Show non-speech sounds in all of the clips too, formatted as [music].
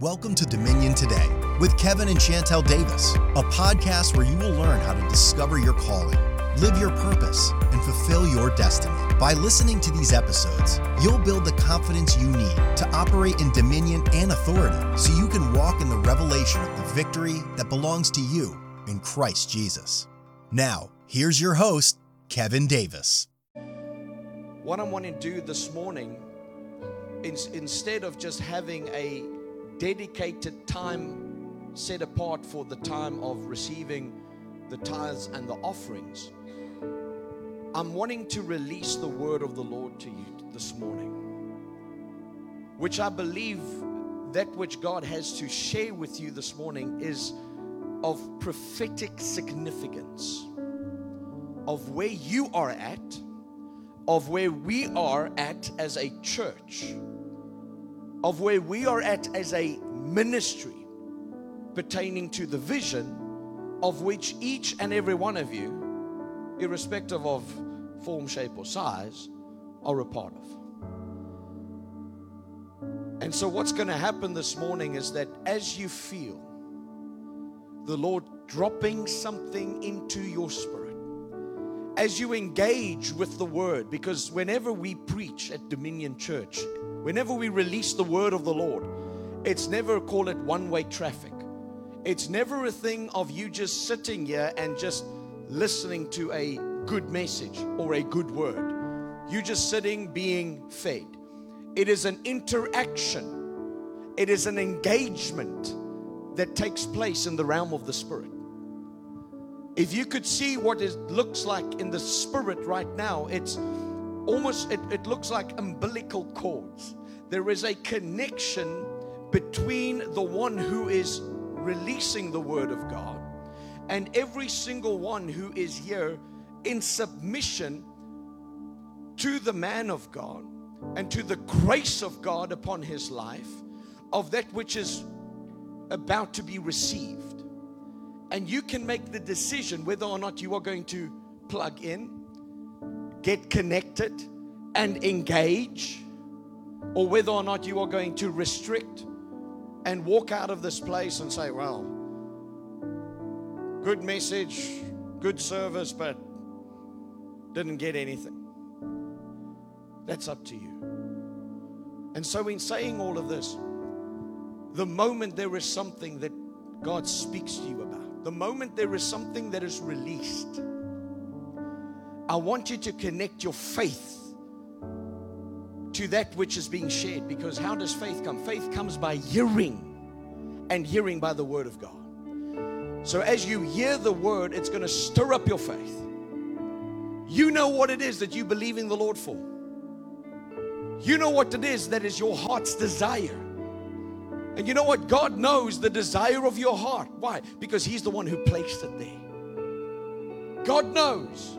Welcome to Dominion Today with Kevin and Chantell Davis, a podcast where you will learn how to discover your calling, live your purpose, and fulfill your destiny. By listening to these episodes, you'll build the confidence you need to operate in dominion and authority so you can walk in the revelation of the victory that belongs to you in Christ Jesus. Now, here's your host, Kevin Davis. What I'm wanting to do this morning, instead of just having a dedicated time set apart for the time of receiving the tithes and the offerings, I'm wanting to release the word of the Lord to you this morning, which I believe that which God has to share with you this morning is of prophetic significance of where you are at of where we are at as a church, of where we are at as a ministry pertaining to the vision of which each and every one of you, irrespective of form, shape, or size, are a part of. And so, what's going to happen this morning is that as you feel the Lord dropping something into your spirit, as you engage with the word, because whenever we preach at Dominion Church, whenever we release the word of the Lord, it's never call it one way traffic. It's never a thing of you just sitting here and just listening to a good message or a good word. You just sitting being fed. It is an interaction, it is an engagement that takes place in the realm of the Spirit. If you could see what it looks like in the spirit right now, it's almost, it, it looks like umbilical cords. There is a connection between the one who is releasing the word of God and every single one who is here in submission to the man of God and to the grace of God upon his life of that which is about to be received. And you can make the decision whether or not you are going to plug in, get connected, and engage, or whether or not you are going to restrict and walk out of this place and say, well, good message, good service, but didn't get anything. That's up to you. And so, in saying all of this, the moment there is something that God speaks to you about, the moment there is something that is released, I want you to connect your faith to that which is being shared. Because how does faith come? Faith comes by hearing, and hearing by the word of God. So as you hear the word, it's going to stir up your faith. You know what it is that you believe in the Lord for. You know what it is that is your heart's desire. And you know what? God knows the desire of your heart. Why? Because He's the one who placed it there. God knows.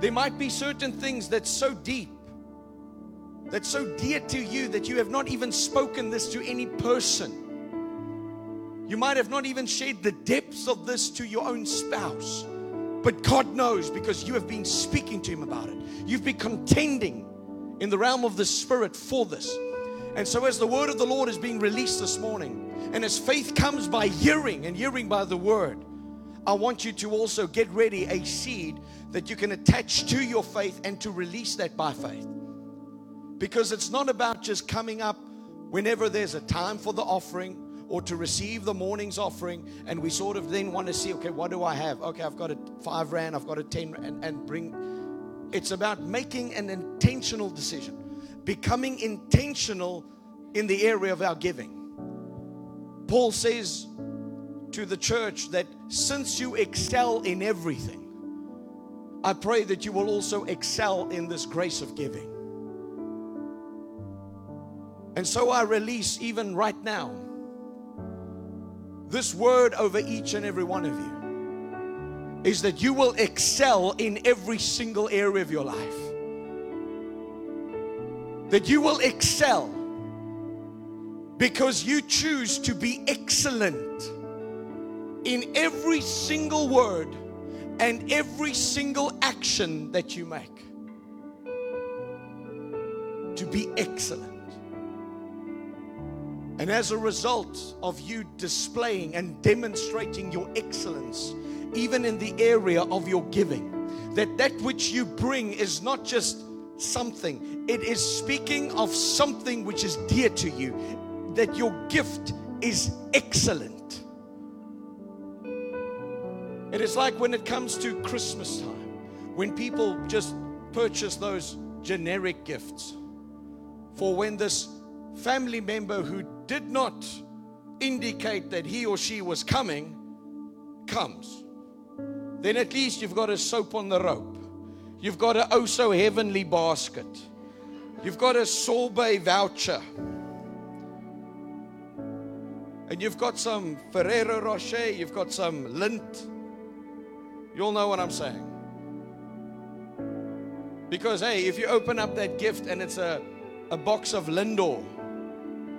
There might be certain things that's so deep, that's so dear to you that you have not even spoken this to any person. You might have not even shared the depths of this to your own spouse. But God knows because you have been speaking to Him about it. You've been contending in the realm of the Spirit for this. And so, as the word of the Lord is being released this morning, and as faith comes by hearing and hearing by the word, I want you to also get ready a seed that you can attach to your faith and to release that by faith. Because it's not about just coming up whenever there's a time for the offering or to receive the morning's offering, and we sort of then want to see, okay, what do I have? Okay, I've got a five rand, I've got a ten, and, and bring. It's about making an intentional decision becoming intentional in the area of our giving. Paul says to the church that since you excel in everything, I pray that you will also excel in this grace of giving. And so I release, even right now, this word over each and every one of you is that you will excel in every single area of your life that you will excel because you choose to be excellent in every single word and every single action that you make. To be excellent. And as a result of you displaying and demonstrating your excellence, even in the area of your giving, that that which you bring is not just something, it is speaking of something which is dear to you, that your gift is excellent. It is like when it comes to Christmas time, when people just purchase those generic gifts for when this family member who did not indicate that he or she was coming comes, then at least you've got a soap on the rope. You've got a oh so heavenly basket. You've got a sorbet voucher. And you've got some Ferrero Rocher, you've got some Lindt. You all know what I'm saying. Because, hey, if you open up that gift and it's a, a box of Lindor,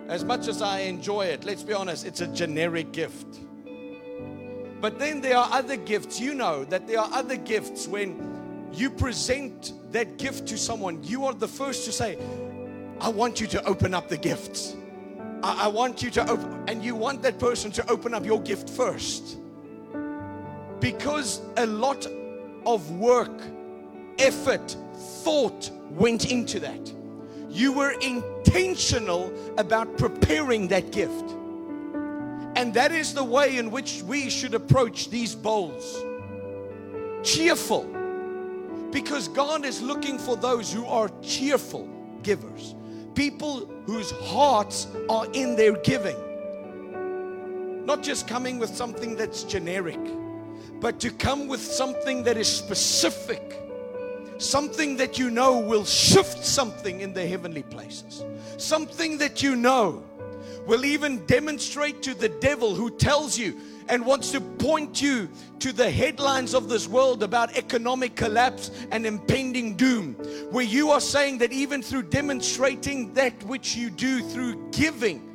as much as I enjoy it, let's be honest, it's a generic gift. But then there are other gifts. You know that there are other gifts when you present that gift to someone, you are the first to say, I want you to open up the gifts. I, I want you to open, and you want that person to open up your gift first. Because a lot of work, effort, thought went into that. You were intentional about preparing that gift. And that is the way in which we should approach these bowls. Cheerful. Because God is looking for those who are cheerful givers, people whose hearts are in their giving. Not just coming with something that's generic, but to come with something that is specific something that you know will shift something in the heavenly places, something that you know will even demonstrate to the devil who tells you and wants to point you to the headlines of this world about economic collapse and impending doom, where you are saying that even through demonstrating that which you do through giving,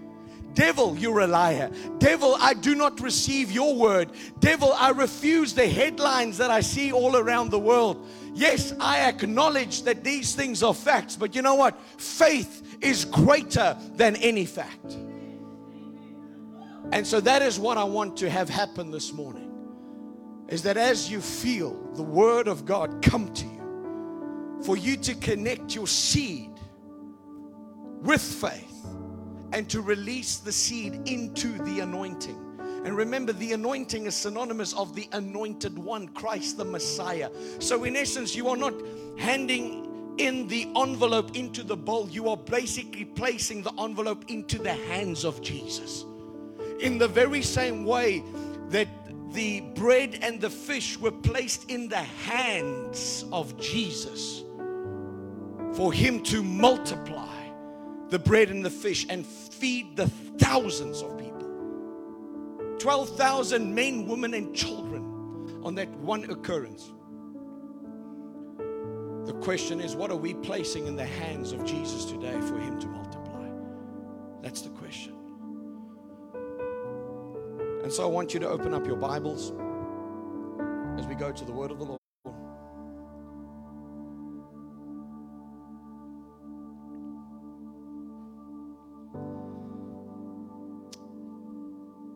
Devil, you're a liar. Devil, I do not receive your word. Devil, I refuse the headlines that I see all around the world. Yes, I acknowledge that these things are facts, but you know what? Faith is greater than any fact. And so that is what I want to have happen this morning. Is that as you feel the word of God come to you, for you to connect your seed with faith and to release the seed into the anointing. And remember, the anointing is synonymous of the anointed one, Christ the Messiah. So, in essence, you are not handing in the envelope into the bowl, you are basically placing the envelope into the hands of Jesus. In the very same way that the bread and the fish were placed in the hands of Jesus for him to multiply the bread and the fish and feed the thousands of people. 12,000 men, women, and children on that one occurrence. The question is, what are we placing in the hands of Jesus today for Him to multiply? That's the question. And so I want you to open up your Bibles as we go to the Word of the Lord.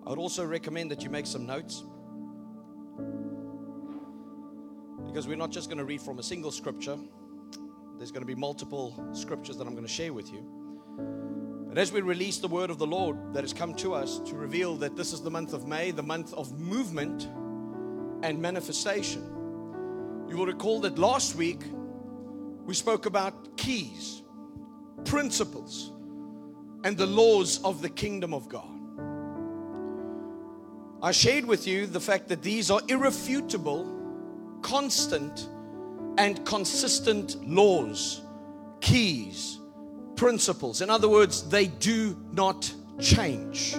I would also recommend that you make some notes. Because we're not just going to read from a single scripture, there's going to be multiple scriptures that I'm going to share with you. But as we release the word of the Lord that has come to us to reveal that this is the month of May, the month of movement and manifestation, you will recall that last week we spoke about keys, principles, and the laws of the kingdom of God. I shared with you the fact that these are irrefutable, constant, and consistent laws, keys, principles. In other words, they do not change.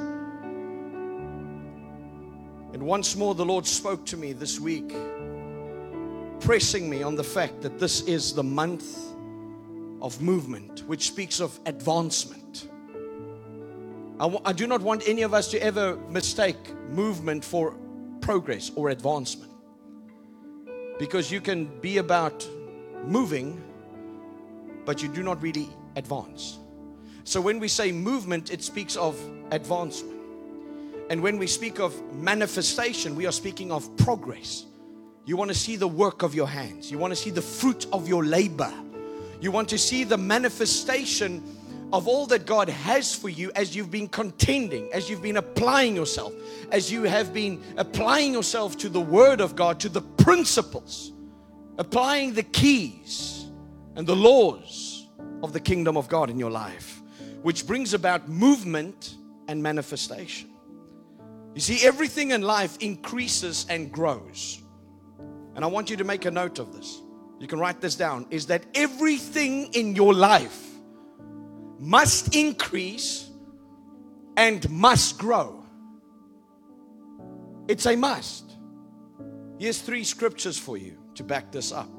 And once more, the Lord spoke to me this week, pressing me on the fact that this is the month of movement, which speaks of advancement. I, do not want any of us to ever mistake movement for progress or advancement. Because you can be about moving, but you do not really advance. So when we say movement, it speaks of advancement. And when we speak of manifestation, we are speaking of progress. You want to see the work of your hands, you want to see the fruit of your labor, you want to see the manifestation of all that God has for you as you've been contending, as you've been applying yourself, as you have been applying yourself to the Word of God, to the principles, applying the keys and the laws of the kingdom of God in your life, which brings about movement and manifestation. You see, everything in life increases and grows. And I want you to make a note of this. You can write this down is that everything in your life must increase and must grow. It's a must. Here's three scriptures for you to back this up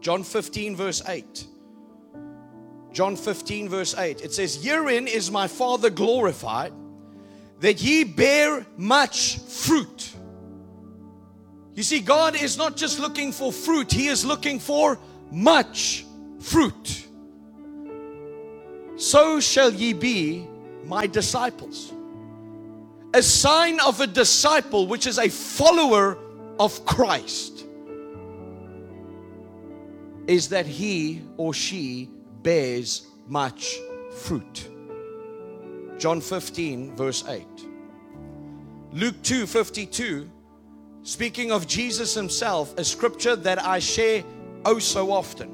John 15, verse 8. John 15, verse 8. It says, Herein is my Father glorified that ye bear much fruit. You see, God is not just looking for fruit, He is looking for much fruit. So shall ye be my disciples. A sign of a disciple, which is a follower of Christ, is that he or she bears much fruit. John 15, verse 8. Luke 2, 52, speaking of Jesus himself, a scripture that I share oh so often,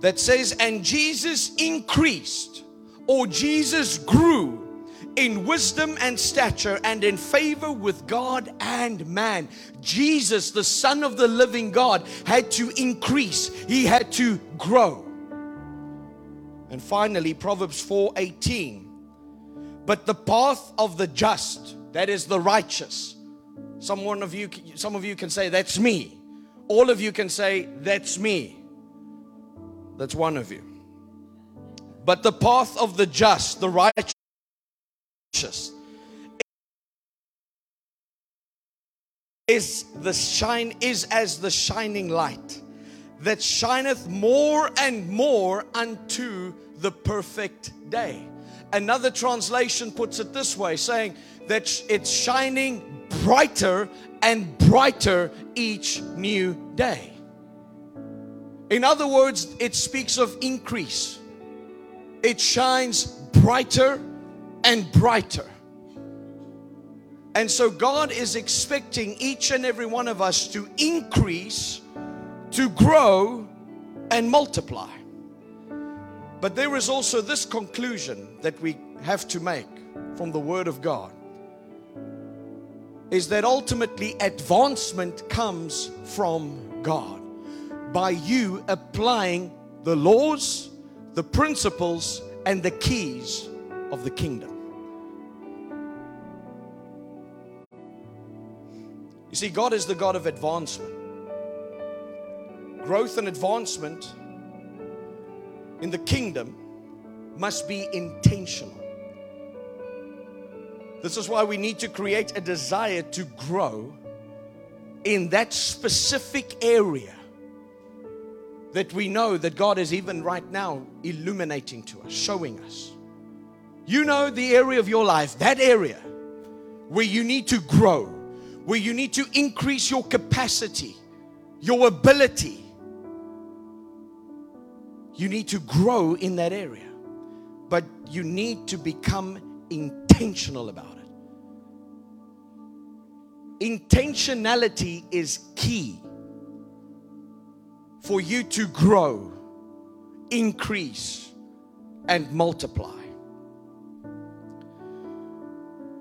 that says, And Jesus increased, or Jesus grew in wisdom and stature and in favor with God and man. Jesus, the Son of the living God, had to increase, he had to grow. And finally, Proverbs 4 18 but the path of the just, that is the righteous. Some one of you, some of you can say, That's me. All of you can say, That's me. That's one of you. But the path of the just, the righteous, is the shine is as the shining light that shineth more and more unto the perfect day. Another translation puts it this way saying that it's shining brighter and brighter each new day. In other words, it speaks of increase. It shines brighter and brighter. And so God is expecting each and every one of us to increase, to grow, and multiply. But there is also this conclusion that we have to make from the Word of God is that ultimately advancement comes from God by you applying the laws, the principles, and the keys of the kingdom. You see, God is the God of advancement. Growth and advancement in the kingdom must be intentional. This is why we need to create a desire to grow in that specific area that we know that God is even right now illuminating to us, showing us. You know the area of your life, that area where you need to grow, where you need to increase your capacity, your ability, you need to grow in that area, but you need to become intentional about it. Intentionality is key for you to grow, increase, and multiply.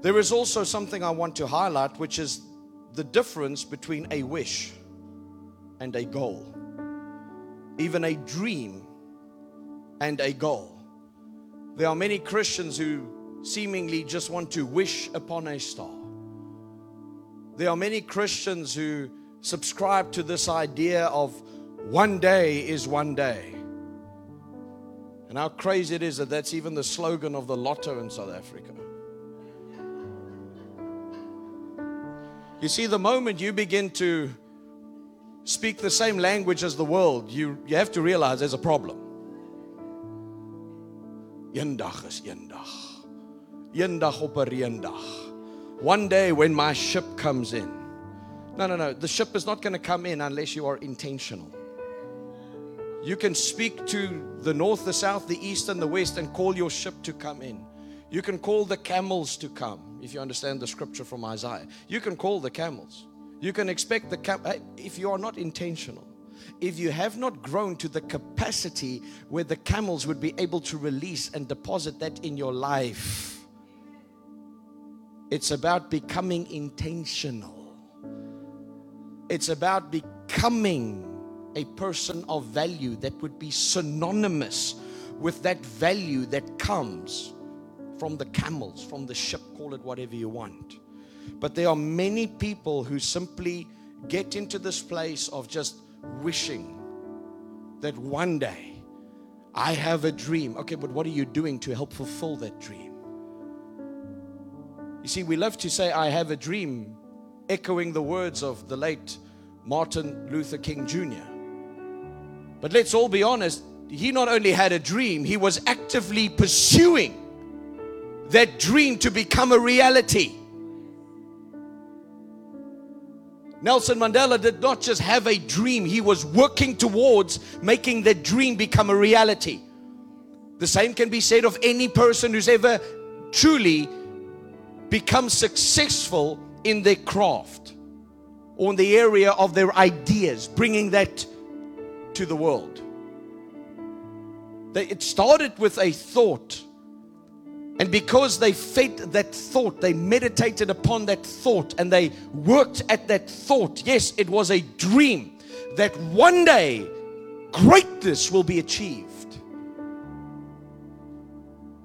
There is also something I want to highlight, which is the difference between a wish and a goal. Even a dream and a goal. There are many Christians who seemingly just want to wish upon a star. There are many Christians who subscribe to this idea of one day is one day. And how crazy it is that that's even the slogan of the lotto in South Africa. You see, the moment you begin to speak the same language as the world, you, you have to realize there's a problem. Is. One day when my ship comes in. No, no, no. The ship is not going to come in unless you are intentional. You can speak to the north, the south, the east, and the west and call your ship to come in. You can call the camels to come, if you understand the scripture from Isaiah. You can call the camels. You can expect the cam- if you are not intentional. If you have not grown to the capacity where the camels would be able to release and deposit that in your life, it's about becoming intentional. It's about becoming a person of value that would be synonymous with that value that comes from the camels, from the ship, call it whatever you want. But there are many people who simply get into this place of just wishing that one day I have a dream. Okay, but what are you doing to help fulfill that dream? You see, we love to say, I have a dream, echoing the words of the late Martin Luther King Jr. But let's all be honest, he not only had a dream, he was actively pursuing that dream to become a reality. Nelson Mandela did not just have a dream, he was working towards making that dream become a reality. The same can be said of any person who's ever truly become successful in their craft or in the area of their ideas, bringing that to the world. They, it started with a thought. And because they fed that thought, they meditated upon that thought and they worked at that thought. Yes, it was a dream that one day greatness will be achieved.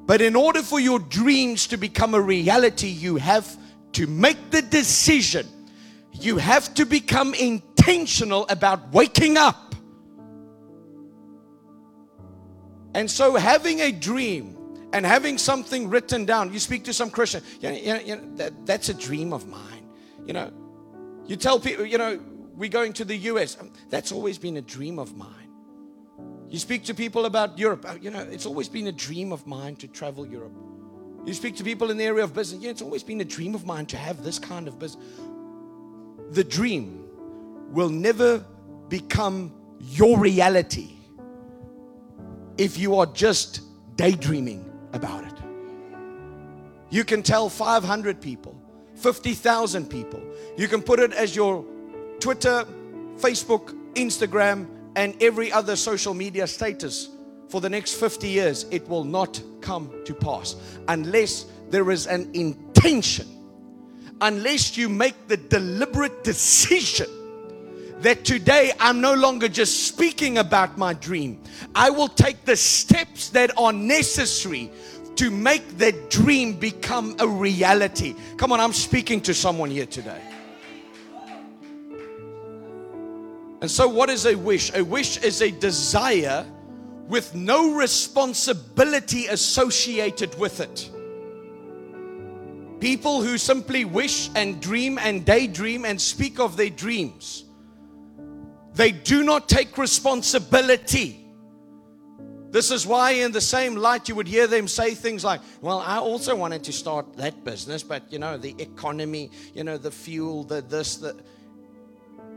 But in order for your dreams to become a reality, you have to make the decision. You have to become intentional about waking up And so, having a dream and having something written down, you speak to some Christian, you know, you know, that, that's a dream of mine. You know, you tell people, you know, we're going to the US, um, that's always been a dream of mine. You speak to people about Europe, uh, you know, it's always been a dream of mine to travel Europe. You speak to people in the area of business, yeah, it's always been a dream of mine to have this kind of business. The dream will never become your reality if you are just daydreaming about it. You can tell 500 people, 50,000 people. You can put it as your Twitter, Facebook, Instagram, and every other social media status for the next 50 years. It will not come to pass unless there is an intention, unless you make the deliberate decision that today I'm no longer just speaking about my dream. I will take the steps that are necessary to make that dream become a reality. Come on, I'm speaking to someone here today. And so, what is a wish? A wish is a desire with no responsibility associated with it. People who simply wish and dream and daydream and speak of their dreams they do not take responsibility. This is why, in the same light, you would hear them say things like, Well, I also wanted to start that business, but you know, the economy, you know, the fuel, the this, the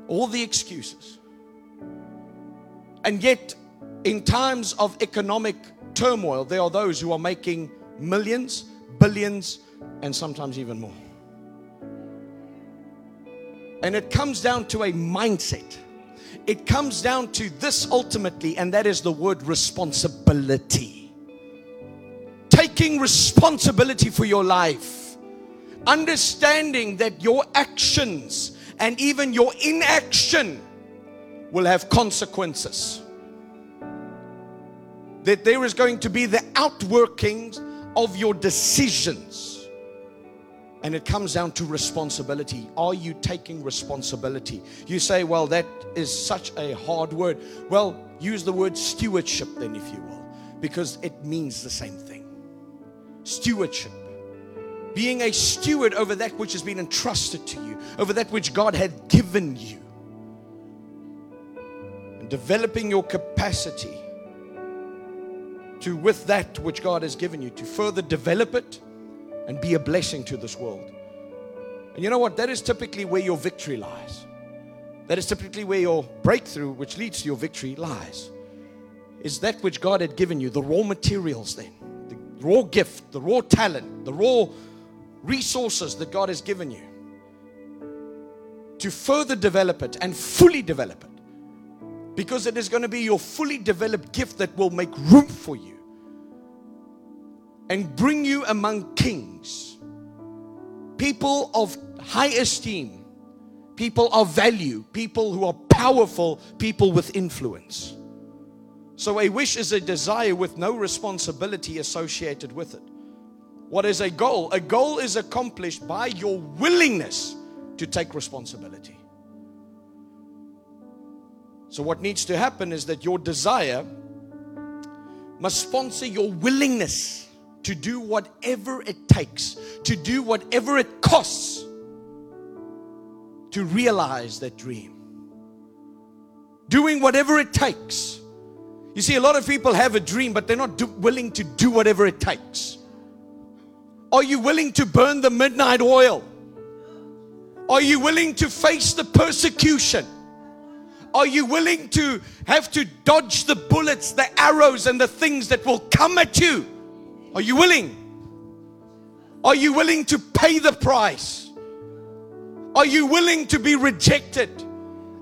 all the excuses. And yet, in times of economic turmoil, there are those who are making millions, billions, and sometimes even more. And it comes down to a mindset. It comes down to this ultimately, and that is the word responsibility. Taking responsibility for your life, understanding that your actions and even your inaction will have consequences. That there is going to be the outworkings of your decisions. And it comes down to responsibility. Are you taking responsibility? You say, well, that is such a hard word. Well, use the word stewardship then, if you will, because it means the same thing. Stewardship. Being a steward over that which has been entrusted to you, over that which God had given you. And developing your capacity to with that which God has given you to further develop it and be a blessing to this world. And you know what? That is typically where your victory lies. That is typically where your breakthrough, which leads to your victory, lies. Is that which God had given you, the raw materials, then, the raw gift, the raw talent, the raw resources that God has given you to further develop it and fully develop it. Because it is going to be your fully developed gift that will make room for you and bring you among kings, people of high esteem, people of value, people who are powerful, people with influence. So, a wish is a desire with no responsibility associated with it. What is a goal? A goal is accomplished by your willingness to take responsibility. So, what needs to happen is that your desire must sponsor your willingness to do whatever it takes, to do whatever it costs to realize that dream. Doing whatever it takes. You see, a lot of people have a dream, but they're not do- willing to do whatever it takes. Are you willing to burn the midnight oil? Are you willing to face the persecution? Are you willing to have to dodge the bullets, the arrows, and the things that will come at you? Are you willing? Are you willing to pay the price? Are you willing to be rejected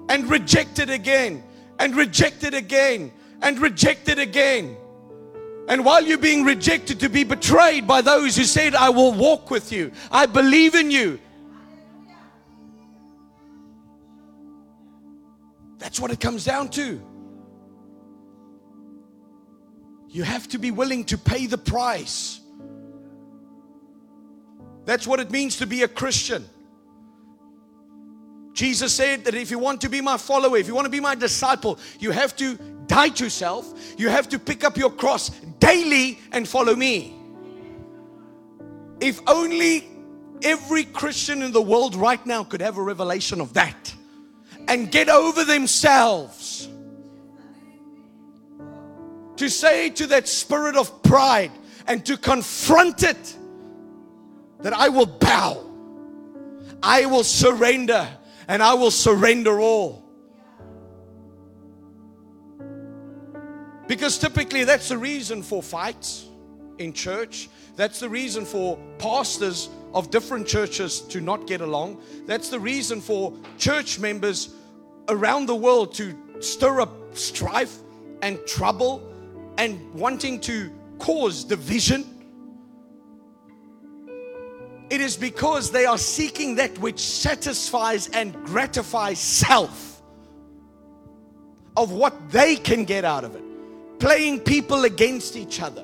and rejected again and rejected again and rejected again? And while you're being rejected, to be betrayed by those who said, I will walk with you, I believe in you. That's what it comes down to. You have to be willing to pay the price. That's what it means to be a Christian. Jesus said that if you want to be my follower, if you want to be my disciple, you have to die to self. You have to pick up your cross daily and follow me. If only every Christian in the world right now could have a revelation of that and get over themselves. To say to that spirit of pride and to confront it that I will bow, I will surrender, and I will surrender all. Because typically that's the reason for fights in church. That's the reason for pastors of different churches to not get along. That's the reason for church members around the world to stir up strife and trouble and wanting to cause division. It is because they are seeking that which satisfies and gratifies self of what they can get out of it. Playing people against each other,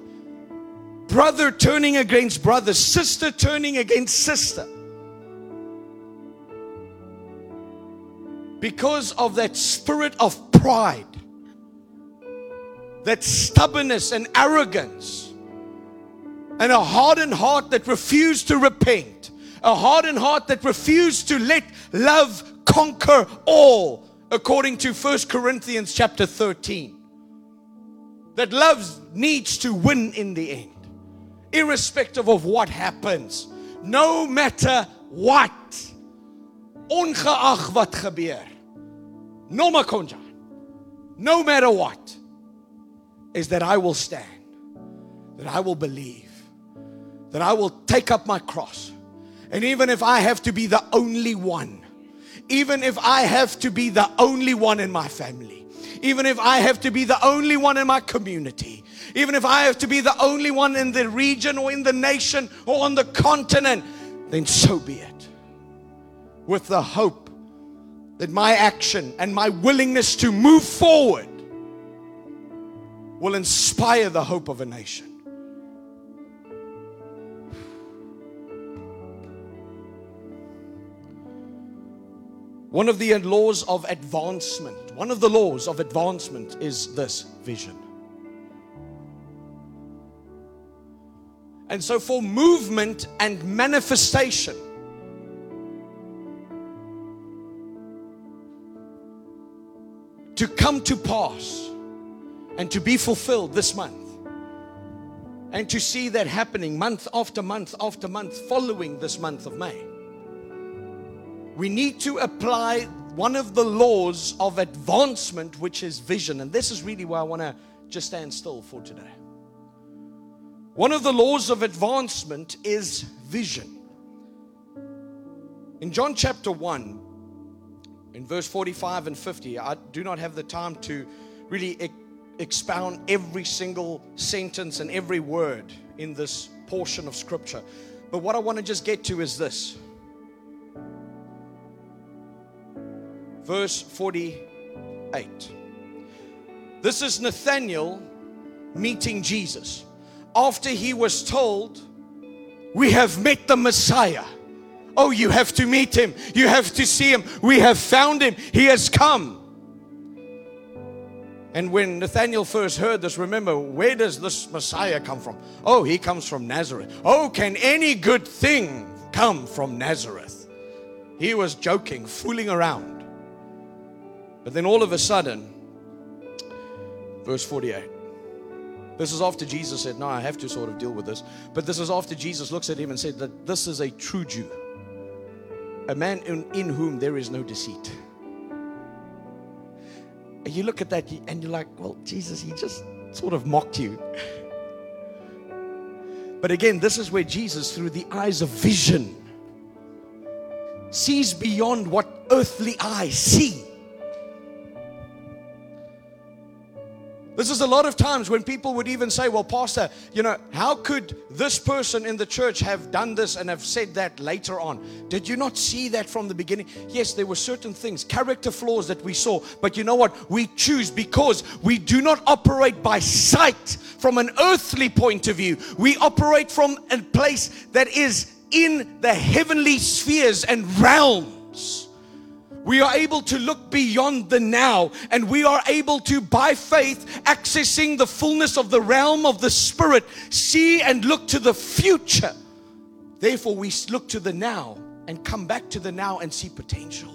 brother turning against brother, sister turning against sister. because of that spirit of pride, that stubbornness and arrogance, and a hardened heart that refused to repent, a hardened heart that refused to let love conquer all, according to First Corinthians chapter 13. That love needs to win in the end, irrespective of what happens, no matter what. Ongeag wat gebeur. No matter what. Is that I will stand. That I will believe. That I will take up my cross. And even if I have to be the only one, even if I have to be the only one in my family, even if I have to be the only one in my community, even if I have to be the only one in the region or in the nation or on the continent, then so be it with the hope that my action and my willingness to move forward will inspire the hope of a nation. One of the laws of advancement, one of the laws of advancement is this vision. And so, for movement and manifestation, to come to pass and to be fulfilled this month, And to see that happening month after month after month following this month of May. We need to apply one of the laws of advancement, which is vision. And this is really where I want to just stand still for today. One of the laws of advancement is vision. In John chapter 1, in verse 45 and 50, I do not have the time to really expound every single sentence and every word in this portion of scripture. But what I want to just get to is this. Verse 48. This is Nathanael meeting Jesus after he was told, We have met the Messiah. Oh, you have to meet him. You have to see him. We have found him. He has come. And when Nathanael first heard this, remember, where does this Messiah come from? Oh, he comes from Nazareth. Oh, can any good thing come from Nazareth? He was joking, fooling around. But then all of a sudden, verse 48. This is after Jesus said, No, I have to sort of deal with this. But this is after Jesus looks at him and said that this is a true Jew, a man in, in whom there is no deceit. You look at that and you're like, Well, Jesus, he just sort of mocked you. But again, this is where Jesus, through the eyes of vision, sees beyond what earthly eyes see. This is a lot of times when people would even say, Well, Pastor, you know, how could this person in the church have done this and have said that later on? Did you not see that from the beginning? Yes, there were certain things, character flaws that we saw, but you know what? We choose because we do not operate by sight from an earthly point of view, we operate from a place that is in the heavenly spheres and realms we are able to look beyond the now and we are able to, by faith, accessing the fullness of the realm of the Spirit, see and look to the future. Therefore, we look to the now and come back to the now and see potential.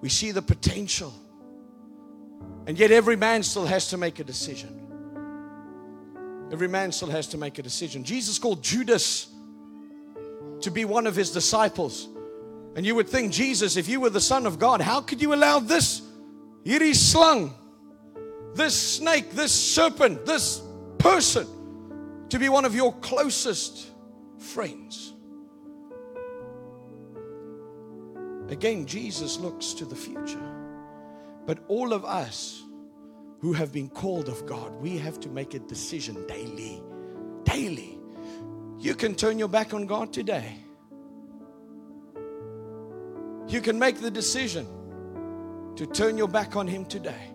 We see the potential. And yet, every man still has to make a decision. Every man still has to make a decision. Jesus called Judas to be one of his disciples. And you would think, Jesus, if you were the Son of God, how could you allow this hierdie slung, this snake, this serpent, this person to be one of your closest friends? Again, Jesus looks to the future. But all of us who have been called of God, we have to make a decision daily. Daily. You can turn your back on God today. You can make the decision to turn your back on Him today.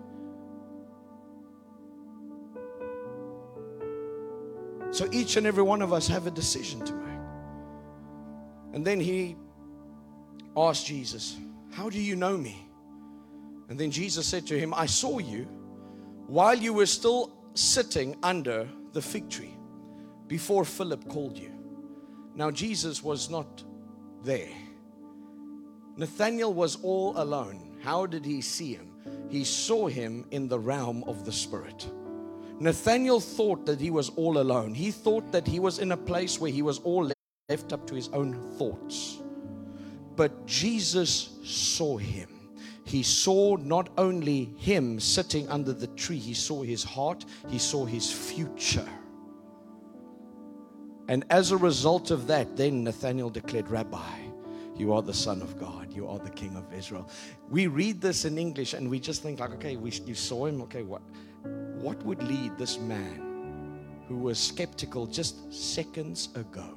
So each and every one of us have a decision to make. And then he asked Jesus, How do you know me? And then Jesus said to him, I saw you while you were still sitting under the fig tree before Philip called you. Now, Jesus was not there. Nathanael was all alone. How did he see him? He saw him in the realm of the Spirit. Nathanael thought that he was all alone. He thought that he was in a place where he was all left up to his own thoughts. But Jesus saw him. He saw not only him sitting under the tree, he saw his heart, he saw his future. And as a result of that, then Nathanael declared, Rabbi, you are the Son of God. You are the King of Israel. We read this in English and we just think like, okay, we, you saw him. Okay, what, what would lead this man who was skeptical just seconds ago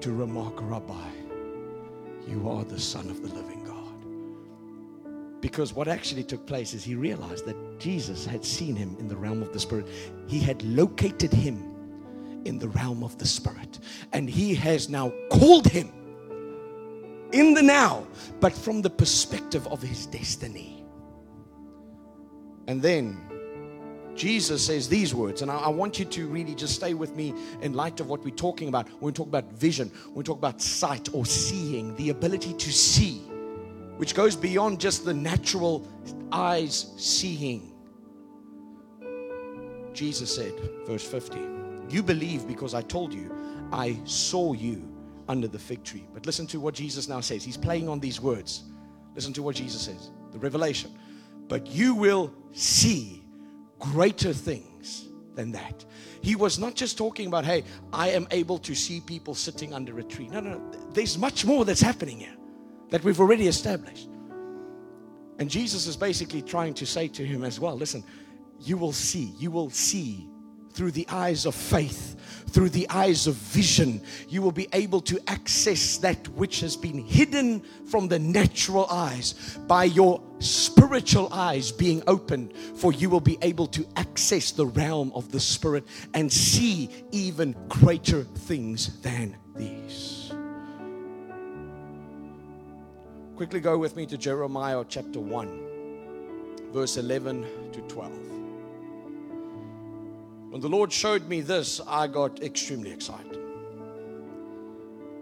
to remark, Rabbi, you are the Son of the living God? Because what actually took place is he realized that Jesus had seen him in the realm of the Spirit. He had located him in the realm of the Spirit. And he has now called him in the now, but from the perspective of his destiny. And then Jesus says these words, and I, I, want you to really just stay with me in light of what we're talking about. When we talk about vision, when we talk about sight or seeing, the ability to see, which goes beyond just the natural eyes seeing. Jesus said, verse 50, You believe because I told you, I saw you under the fig tree. But listen to what Jesus now says. He's playing on these words. Listen to what Jesus says the revelation. But you will see greater things than that. He was not just talking about, hey, I am able to see people sitting under a tree. No, no, no. There's much more that's happening here that we've already established. And Jesus is basically trying to say to him as well listen, you will see, you will see through the eyes of faith, through the eyes of vision, you will be able to access that which has been hidden from the natural eyes by your spiritual eyes being opened. For you will be able to access the realm of the Spirit and see even greater things than these. Quickly go with me to Jeremiah chapter 1, verse 11 to 12. When the Lord showed me this, I got extremely excited.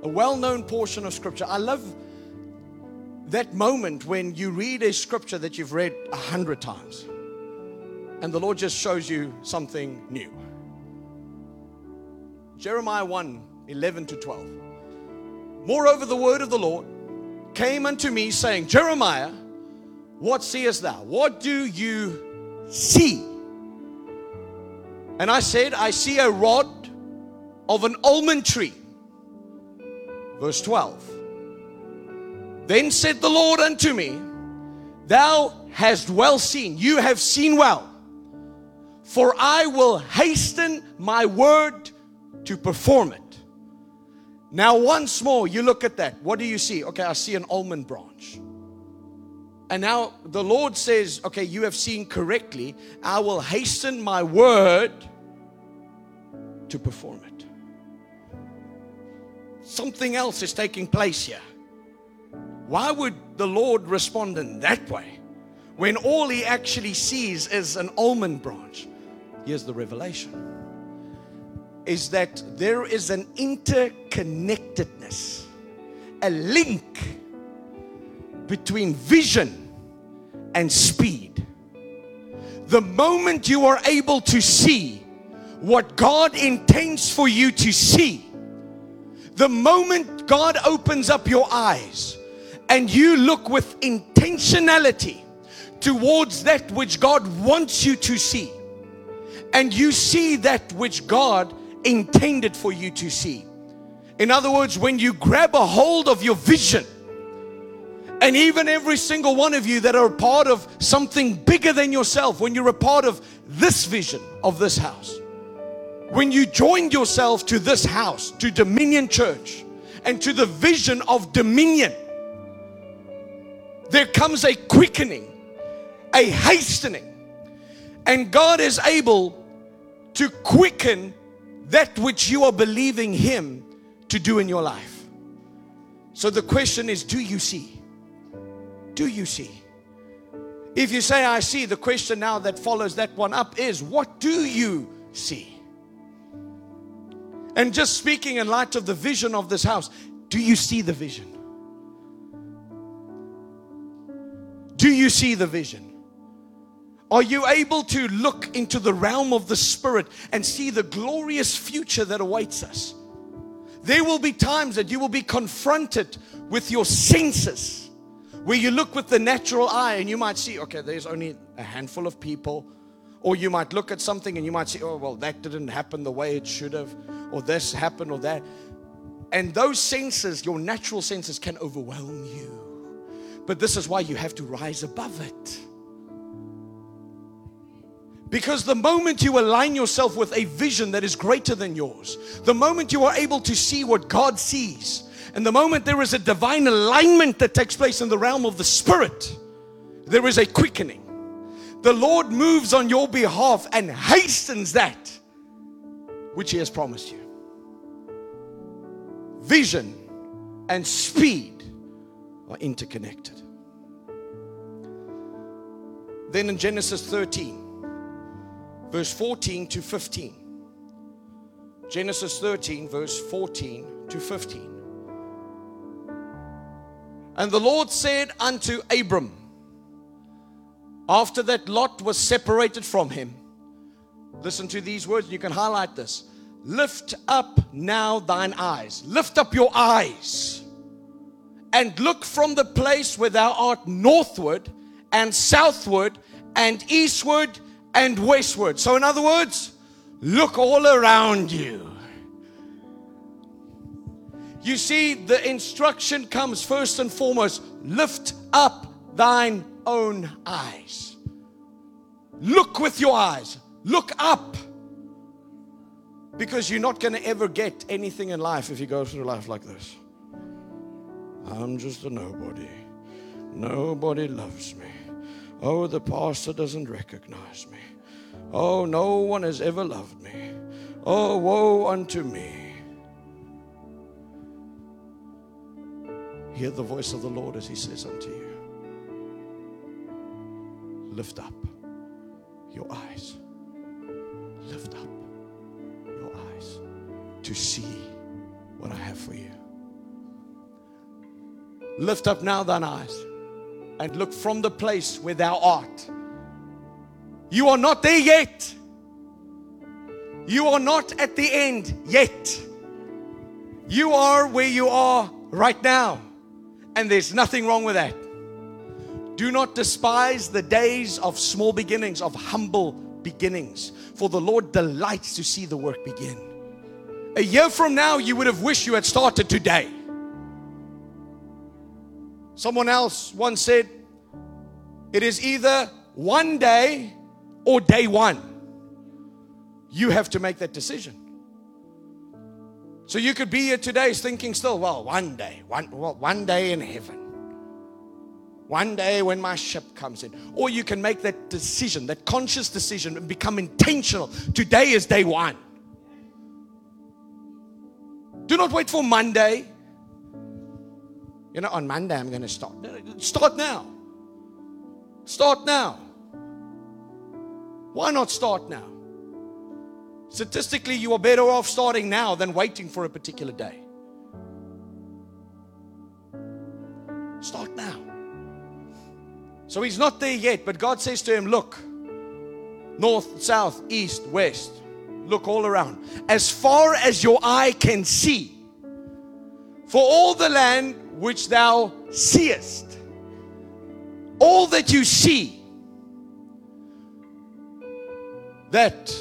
A well known portion of scripture. I love that moment when you read a scripture that you've read a hundred times and the Lord just shows you something new. Jeremiah 1 11 to 12. Moreover, the word of the Lord came unto me, saying, Jeremiah, what seest thou? What do you see? And I said, I see a rod of an almond tree. Verse 12. Then said the Lord unto me, Thou hast well seen, you have seen well, for I will hasten my word to perform it. Now, once more, you look at that. What do you see? Okay, I see an almond branch. And now the Lord says, Okay, you have seen correctly. I will hasten my word to perform it. Something else is taking place here. Why would the Lord respond in that way when all he actually sees is an almond branch? Here's the revelation is that there is an interconnectedness, a link between vision and speed. The moment you are able to see what God intends for you to see, the moment God opens up your eyes and you look with intentionality towards that which God wants you to see, and you see that which God intended for you to see. In other words, when you grab a hold of your vision, and even every single one of you that are a part of something bigger than yourself, when you're a part of this vision of this house, when you joined yourself to this house, to Dominion Church, and to the vision of dominion, there comes a quickening, a hastening, and God is able to quicken that which you are believing Him to do in your life. So the question is do you see? Do you see? If you say, I see, the question now that follows that one up is, what do you see? And just speaking in light of the vision of this house, do you see the vision? Do you see the vision? Are you able to look into the realm of the Spirit and see the glorious future that awaits us? There will be times that you will be confronted with your senses, where you look with the natural eye and you might see, okay, there's only a handful of people. Or you might look at something and you might say, oh, well, that didn't happen the way it should have or this happened or that. And those senses, your natural senses, can overwhelm you. But this is why you have to rise above it. Because the moment you align yourself with a vision that is greater than yours, the moment you are able to see what God sees, and the moment there is a divine alignment that takes place in the realm of the Spirit, there is a quickening. The Lord moves on your behalf and hastens that which He has promised you vision, and speed are interconnected. Then in Genesis 13, verse 14 to 15. Genesis 13, verse 14 to 15. And the Lord said unto Abram, after that Lot was separated from him, Listen to these words. You can highlight this. Lift up now thine eyes. Lift up your eyes and look from the place where thou art northward and southward and eastward and westward. So, in other words, look all around you. You see, the instruction comes first and foremost lift up thine own eyes. Look with your eyes, look up. Because you're not going to ever get anything in life if you go through life like this. I'm just a nobody. Nobody loves me. Oh, the pastor doesn't recognize me. Oh, no one has ever loved me. Oh, woe unto me. Hear the voice of the Lord as he says unto you Lift up your eyes. Lift up your eyes to see what I have for you. Lift up now thine eyes and look from the place where thou art. You are not there yet. You are not at the end yet. You are where you are right now. And there's nothing wrong with that. Do not despise the days of small beginnings, of humble beginnings, for the Lord delights to see the work begin. A year from now, you would have wished you had started today. Someone else once said, It is either one day or day one. You have to make that decision. So you could be here today thinking still, well, one day, one, well, one day in heaven. One day when my ship comes in. Or you can make that decision, that conscious decision, and become intentional. Today is day one. Do not wait for Monday. You know, on Monday I'm going to start. Start now. Start now. Why not start now? Statistically, you are better off starting now than waiting for a particular day. Start now. So he's not there yet, but God says to him, Look, north, south, east, west, look all around. As far as your eye can see, for all the land which thou seest, all that you see, that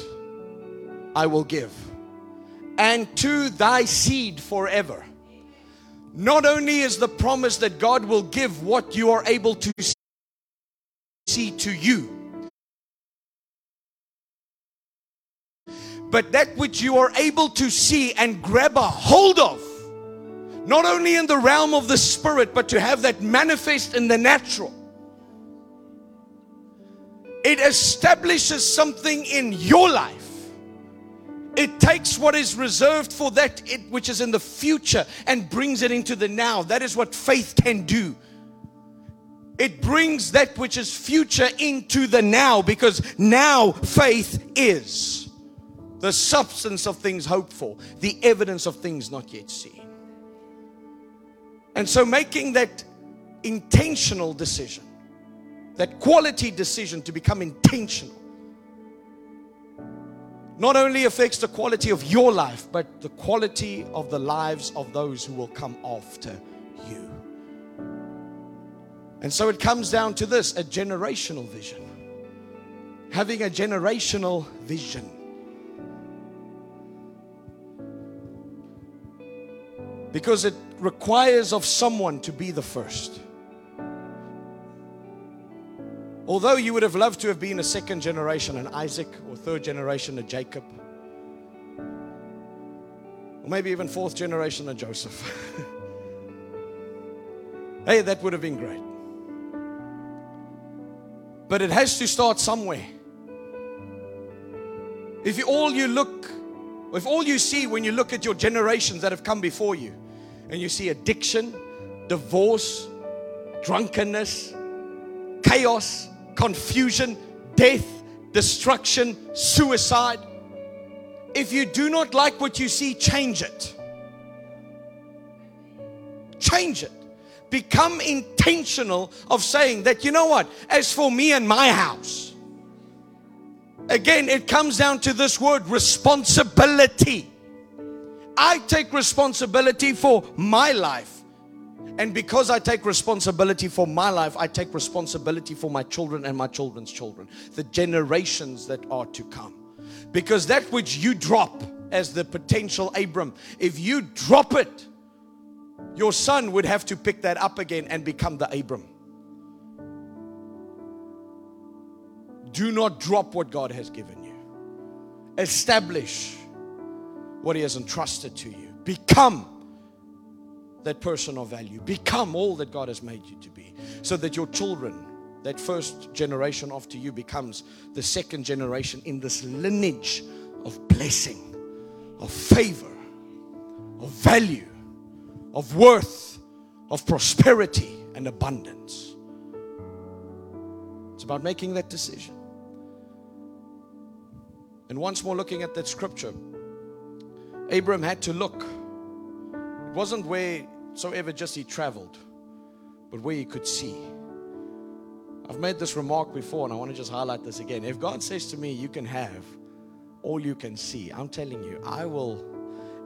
I will give, and to thy seed forever. Not only is the promise that God will give what you are able to see to you, but that which you are able to see and grab a hold of, not only in the realm of the spirit, but to have that manifest in the natural. It establishes something in your life it takes what is reserved for that which is in the future and brings it into the now. That is what faith can do. It brings that which is future into the now because now faith is the substance of things hoped for, the evidence of things not yet seen. And so making that intentional decision, that quality decision to become intentional not only affects the quality of your life, but the quality of the lives of those who will come after you. And so it comes down to this a generational vision. Having a generational vision. Because it requires of someone to be the first. Although you would have loved to have been a second generation an Isaac or third generation a Jacob, or maybe even fourth generation a Joseph. [laughs] hey, that would have been great. But it has to start somewhere. If all you look, if all you see when you look at your generations that have come before you, and you see addiction, divorce, drunkenness, chaos, confusion, death, destruction, suicide. If you do not like what you see, change it. Change it. Become intentional of saying that, you know what, as for me and my house, Again, it comes down to this word responsibility. I take responsibility for my life. And because I take responsibility for my life, I take responsibility for my children and my children's children, the generations that are to come. Because that which you drop as the potential Abram, if you drop it, your son would have to pick that up again and become the Abram. Do not drop what God has given you. Establish what He has entrusted to you. Become that person of value. Become all that God has made you to be. So that your children, that first generation after you, becomes the second generation in this lineage of blessing, of favor, of value, of worth, of prosperity and abundance. It's about making that decision. And once more, looking at that scripture, Abram had to look. It wasn't wheresoever just he traveled, but where he could see. I've made this remark before, and I want to just highlight this again. If God says to me, You can have all you can see, I'm telling you, I will,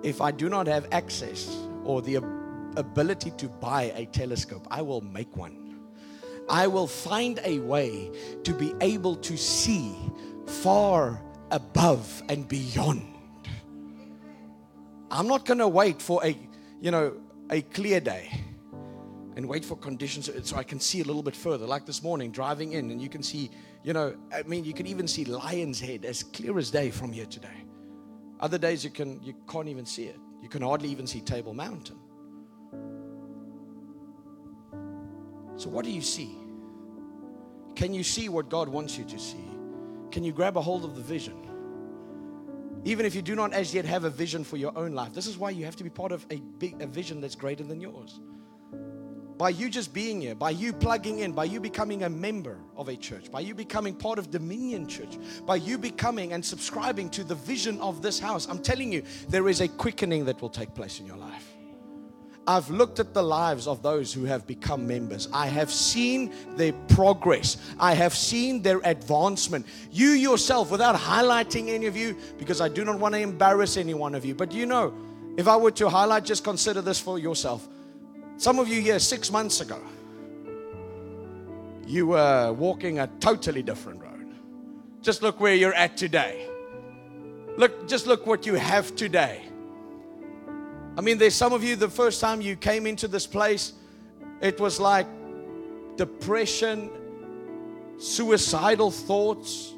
if I do not have access or the ability to buy a telescope, I will make one. I will find a way to be able to see far above and beyond. I'm not going to wait for a, you know, a clear day and wait for conditions so I can see a little bit further. Like this morning, driving in, and you can see, you know, I mean, you can even see Lion's Head as clear as day from here today. Other days you can you can't even see it. You can hardly even see Table Mountain. So what do you see? Can you see what God wants you to see? Can you grab a hold of the vision? Even if you do not as yet have a vision for your own life, this is why you have to be part of a big a vision that's greater than yours. By you just being here, by you plugging in, by you becoming a member of a church, by you becoming part of Dominion Church, by you becoming and subscribing to the vision of this house, I'm telling you, there is a quickening that will take place in your life. I've looked at the lives of those who have become members. I have seen their progress. I have seen their advancement. You yourself, without highlighting any of you, because I do not want to embarrass any one of you, but you know, if I were to highlight, just consider this for yourself. Some of you here, six months ago, you were walking a totally different road. Just look where you're at today. Look, just look what you have today. I mean, there's some of you, the first time you came into this place, it was like depression, suicidal thoughts,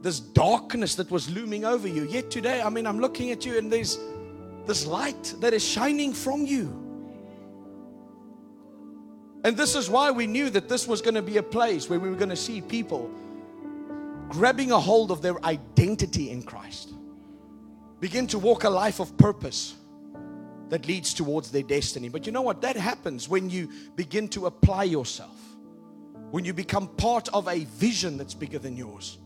this darkness that was looming over you. Yet today, I mean, I'm looking at you and there's this light that is shining from you. And this is why we knew that this was going to be a place where we were going to see people grabbing a hold of their identity in Christ, begin to walk a life of purpose that leads towards their destiny. But you know what? That happens when you begin to apply yourself, when you become part of a vision that's bigger than yours.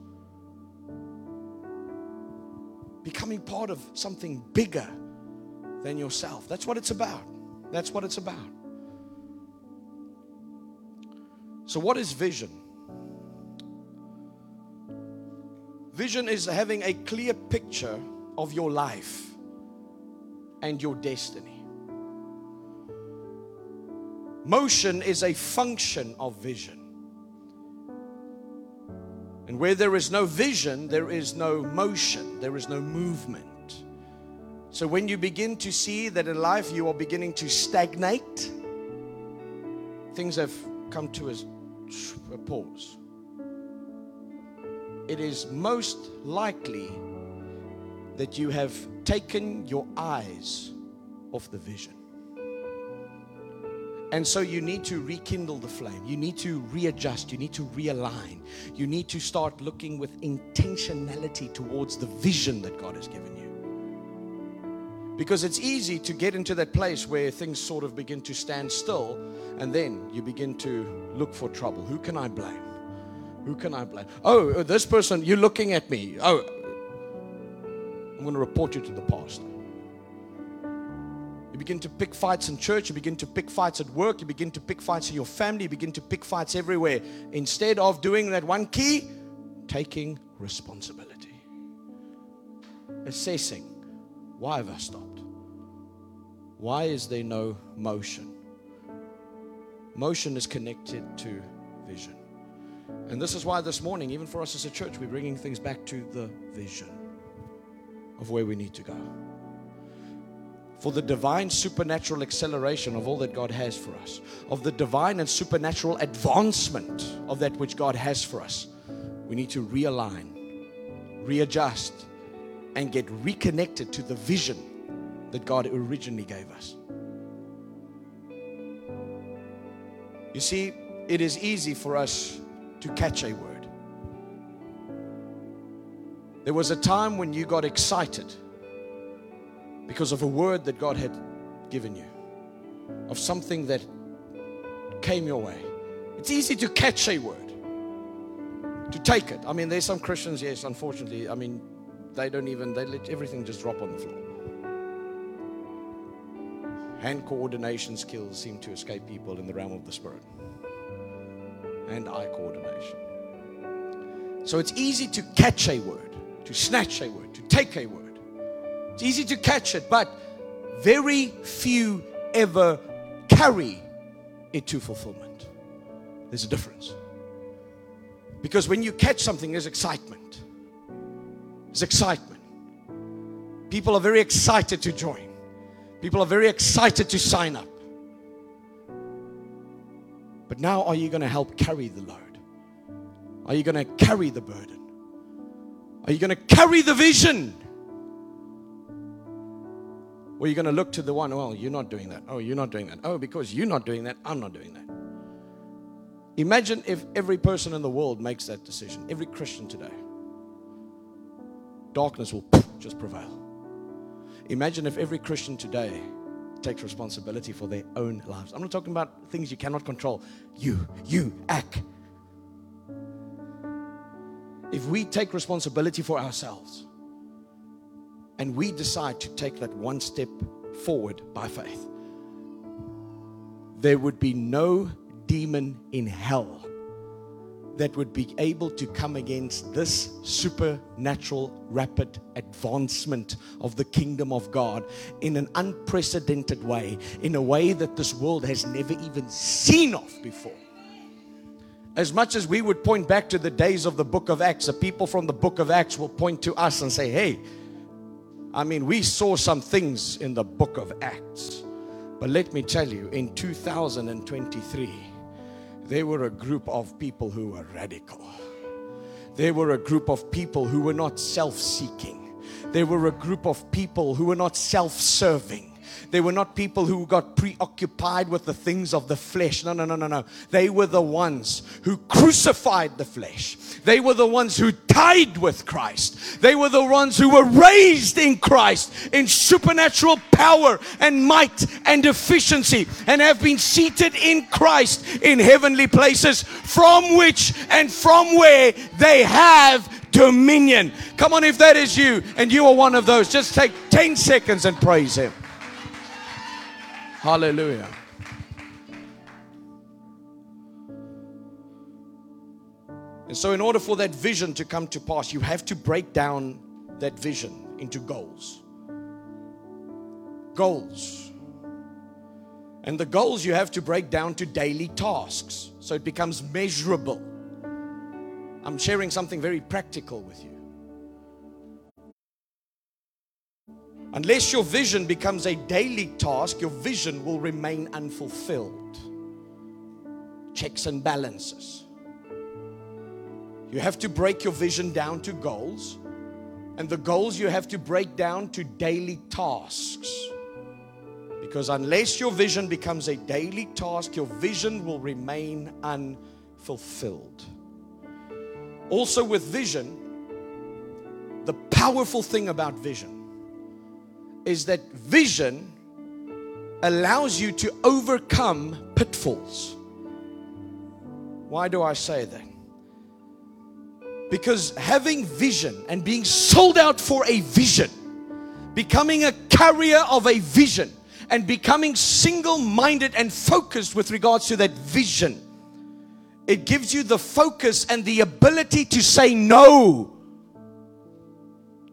Becoming part of something bigger than yourself. That's what it's about. That's what it's about. So, what is vision? Vision is having a clear picture of your life and your destiny. Motion is a function of vision. And where there is no vision, there is no motion, there is no movement. So when you begin to see that in life you are beginning to stagnate, things have come to a, pause. It is most likely that you have taken your eyes off the vision. And so you need to rekindle the flame. You need to readjust. You need to realign. You need to start looking with intentionality towards the vision that God has given you. Because it's easy to get into that place where things sort of begin to stand still and then you begin to look for trouble. Who can I blame? Who can I blame? Oh, this person, you're looking at me. Oh, I'm going to report you to the pastor. You begin to pick fights in church, you begin to pick fights at work, you begin to pick fights in your family, you begin to pick fights everywhere. Instead of doing that one key, taking responsibility. Assessing why have I stopped? Why is there no motion? Motion is connected to vision. And this is why this morning, even for us as a church, we're bringing things back to the vision of where we need to go. For the divine supernatural acceleration of all that God has for us, of the divine and supernatural advancement of that which God has for us, we need to realign, readjust, and get reconnected to the vision that God originally gave us. You see, it is easy for us to catch a word. There was a time when you got excited because of a word that God had given you, of something that came your way. It's easy to catch a word, to take it. I mean, there's some Christians, yes, unfortunately, I mean, they don't even, they let everything just drop on the floor. Hand coordination skills seem to escape people in the realm of the spirit. And eye coordination. So it's easy to catch a word, to snatch a word, to take a word. It's easy to catch it, but very few ever carry it to fulfillment. There's a difference. Because when you catch something, there's excitement. There's excitement. People are very excited to join. People are very excited to sign up. But now, are you going to help carry the load? Are you going to carry the burden? Are you going to carry the vision? Or are you going to look to the one, well, you're not doing that. Oh, you're not doing that. Oh, because you're not doing that, I'm not doing that. Imagine if every person in the world makes that decision, every Christian today. Darkness will just prevail. Imagine if every Christian today takes responsibility for their own lives. I'm not talking about things you cannot control. You, you, act. If we take responsibility for ourselves and we decide to take that one step forward by faith, there would be no demon in hell that would be able to come against this supernatural rapid advancement of the kingdom of God in an unprecedented way, in a way that this world has never even seen of before. As much as we would point back to the days of the book of Acts, the people from the book of Acts will point to us and say, Hey, I mean, we saw some things in the book of Acts. But let me tell you, in 2023, they were a group of people who were radical. They were a group of people who were not self seeking. They were a group of people who were not self serving. They were not people who got preoccupied with the things of the flesh. No, no, no, no, no. They were the ones who crucified the flesh. They were the ones who died with Christ. They were the ones who were raised in Christ in supernatural power and might and efficiency and have been seated in Christ in heavenly places from which and from where they have dominion. Come on, if that is you and you are one of those, just take 10 seconds and praise Him. Hallelujah. And so, in order for that vision to come to pass, you have to break down that vision into goals. Goals. And the goals you have to break down to daily tasks so it becomes measurable. I'm sharing something very practical with you. Unless your vision becomes a daily task, your vision will remain unfulfilled. Checks and balances. You have to break your vision down to goals, and the goals you have to break down to daily tasks. Because unless your vision becomes a daily task, your vision will remain unfulfilled. Also, with vision, the powerful thing about vision is that vision allows you to overcome pitfalls. Why do I say that? Because having vision and being sold out for a vision, becoming a carrier of a vision, and becoming single minded and focused with regards to that vision, it gives you the focus and the ability to say no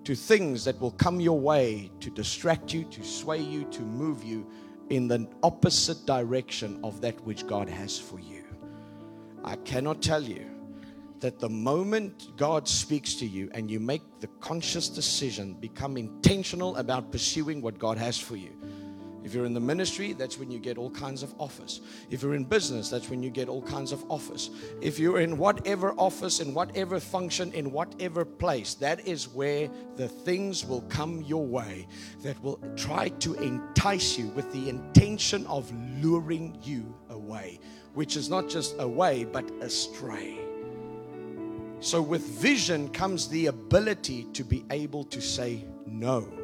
to things that will come your way to distract you, to sway you, to move you in the opposite direction of that which God has for you. I cannot tell you that the moment God speaks to you and you make the conscious decision, become intentional about pursuing what God has for you, if you're in the ministry, that's when you get all kinds of offers. If you're in business, that's when you get all kinds of offers. If you're in whatever office, in whatever function, in whatever place, that is where the things will come your way that will try to entice you with the intention of luring you away, which is not just away, but astray. So, with vision comes the ability to be able to say no.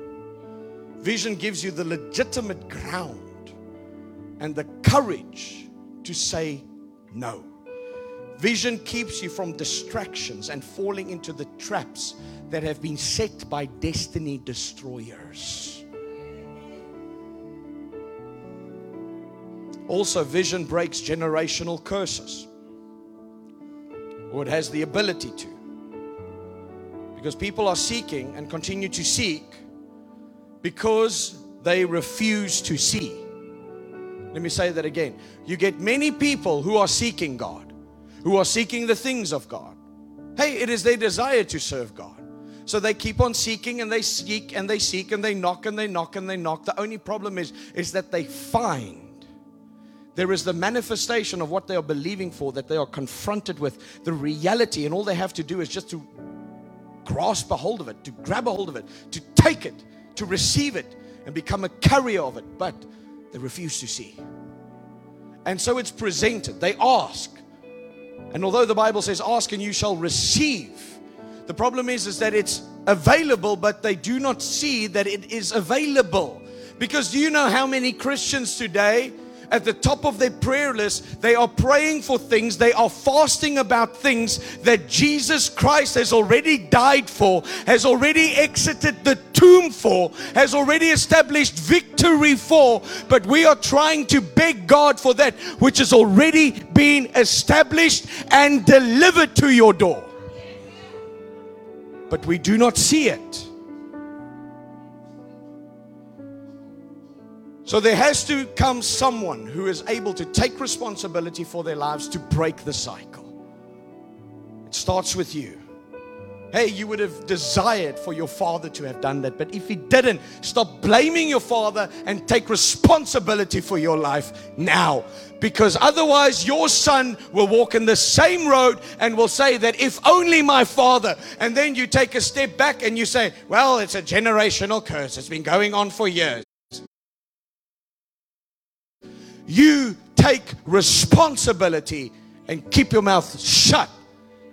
Vision gives you the legitimate ground and the courage to say no. Vision keeps you from distractions and falling into the traps that have been set by destiny destroyers. Also, vision breaks generational curses, or it has the ability to. Because people are seeking and continue to seek because they refuse to see. Let me say that again. You get many people who are seeking God, who are seeking the things of God. Hey, it is their desire to serve God. So they keep on seeking and they seek and they seek and they knock and they knock and they knock. The only problem is is that they find there is the manifestation of what they are believing for that they are confronted with the reality and all they have to do is just to grasp a hold of it, to grab a hold of it, to take it to receive it and become a carrier of it, but they refuse to see. And so it's presented. They ask. And although the Bible says, ask and you shall receive, the problem is, is that it's available, but they do not see that it is available. Because do you know how many Christians today at the top of their prayer list, they are praying for things, they are fasting about things that Jesus Christ has already died for, has already exited the tomb for, has already established victory for, but we are trying to beg God for that which has already been established and delivered to your door. But we do not see it. So there has to come someone who is able to take responsibility for their lives to break the cycle. It starts with you. Hey, you would have desired for your father to have done that, but if he didn't, stop blaming your father and take responsibility for your life now. Because otherwise, your son will walk in the same road and will say that if only my father, and then you take a step back and you say, Well, it's a generational curse, it's been going on for years. You take responsibility and keep your mouth shut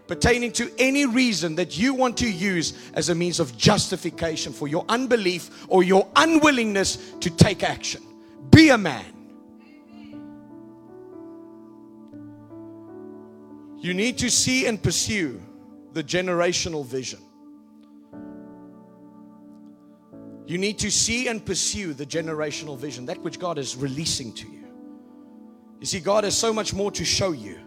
pertaining to any reason that you want to use as a means of justification for your unbelief or your unwillingness to take action. Be a man. You need to see and pursue the generational vision. You need to see and pursue the generational vision, that which God is releasing to you. You see, God has so much more to show you.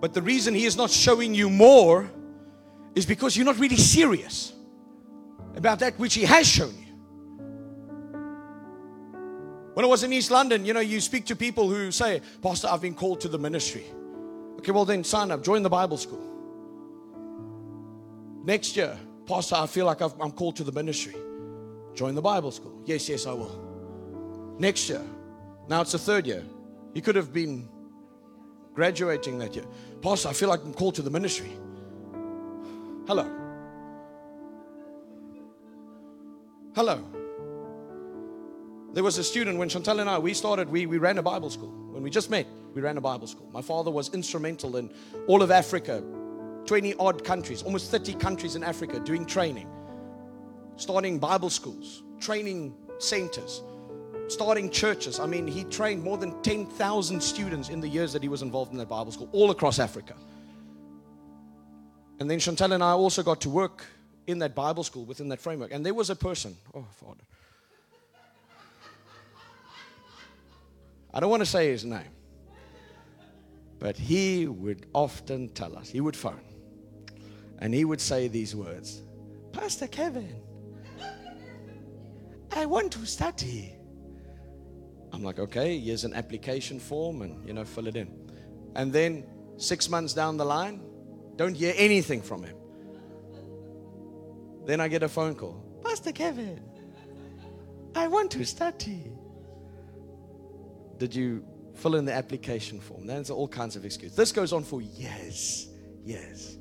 But the reason He is not showing you more is because you're not really serious about that which He has shown you. When I was in East London, you know, you speak to people who say, Pastor, I've been called to the ministry. Okay, well, then sign up, join the Bible school. Next year, Pastor, I feel like i am called to the ministry. Join the Bible school. Yes, yes, I will. Next year, now it's the third year. He could have been graduating that year. Pastor, I feel like I'm called to the ministry. Hello. Hello. There was a student when Chantell and I, we started, we, we ran a Bible school. When we just met, we ran a Bible school. My father was instrumental in all of Africa, 20 odd countries, almost 30 countries in Africa doing training, starting Bible schools, training centers starting churches. I mean, he trained more than 10,000 students in the years that he was involved in that Bible school, all across Africa. And then Chantell and I also got to work in that Bible school within that framework. And there was a person, oh, Father. I don't want to say his name, but he would often tell us, he would phone, and he would say these words Pastor Kevin, I want to study. I'm like, okay, here's an application form and, you know, fill it in. And then six months down the line, don't hear anything from him. Then I get a phone call Pastor Kevin, I want to study. Did you fill in the application form? There's all kinds of excuses. This goes on for years, years.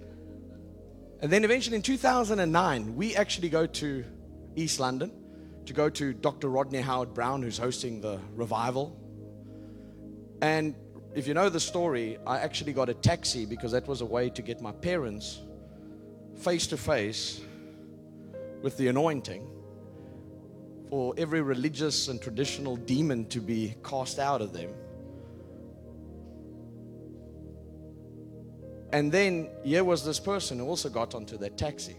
And then eventually in 2009, we actually go to East London to go to Dr. Rodney Howard-Browne, who's hosting the revival. And if you know the story, I actually got a taxi because that was a way to get my parents face to face with the anointing for every religious and traditional demon to be cast out of them. And then here was this person who also got onto that taxi.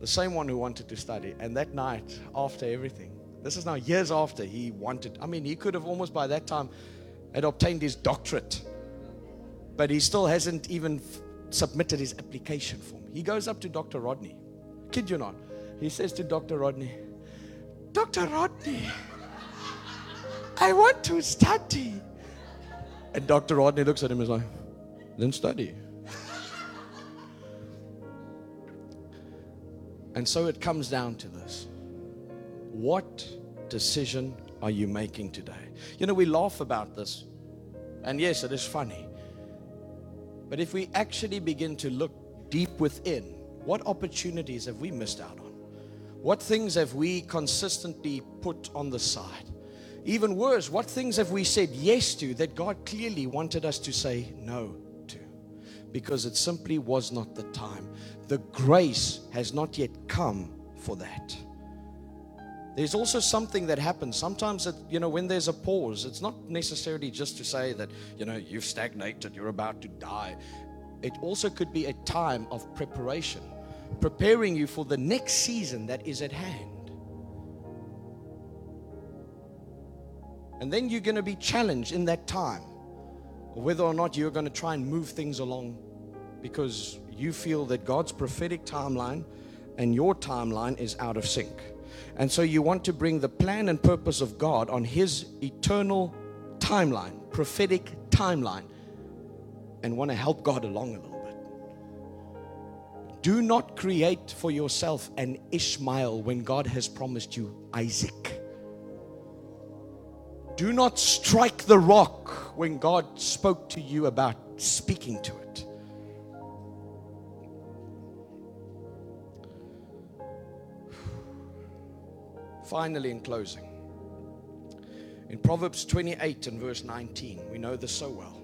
The same one who wanted to study. And that night, after everything, this is now years after he wanted, I mean, he could have almost by that time had obtained his doctorate, but he still hasn't even f- submitted his application form. He goes up to Dr. Rodney. Kid you not. He says to Dr. Rodney, Dr. Rodney, I want to study. And Dr. Rodney looks at him and is like, then study. And so it comes down to this. What decision are you making today? You know, we laugh about this, and yes, it is funny. But if we actually begin to look deep within, what opportunities have we missed out on? What things have we consistently put on the side? Even worse, what things have we said yes to that God clearly wanted us to say no to? Because it simply was not the time. The grace has not yet come for that. There's also something that happens. Sometimes, that, you know, when there's a pause, it's not necessarily just to say that, you know, you've stagnated, you're about to die. It also could be a time of preparation, preparing you for the next season that is at hand. And then you're going to be challenged in that time whether or not you're going to try and move things along because you feel that God's prophetic timeline and your timeline is out of sync. And so you want to bring the plan and purpose of God on His eternal timeline, prophetic timeline, and want to help God along a little bit. Do not create for yourself an Ishmael when God has promised you Isaac. Do not strike the rock when God spoke to you about speaking to it. Finally, in closing, in Proverbs 28 and verse 19, we know this so well.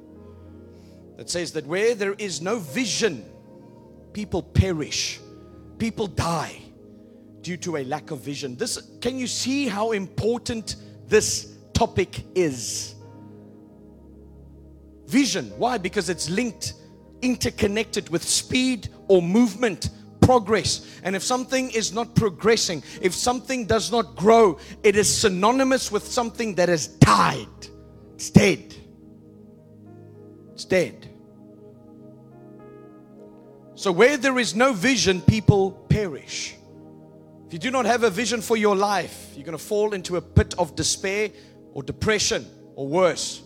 That says that where there is no vision, people perish, people die due to a lack of vision. This can you see how important this topic is? Vision. Why? Because it's linked, interconnected with speed or movement progress. And if something is not progressing, if something does not grow, it is synonymous with something that has died. It's dead. It's dead. So, where there is no vision, people perish. If you do not have a vision for your life, you're going to fall into a pit of despair or depression or worse.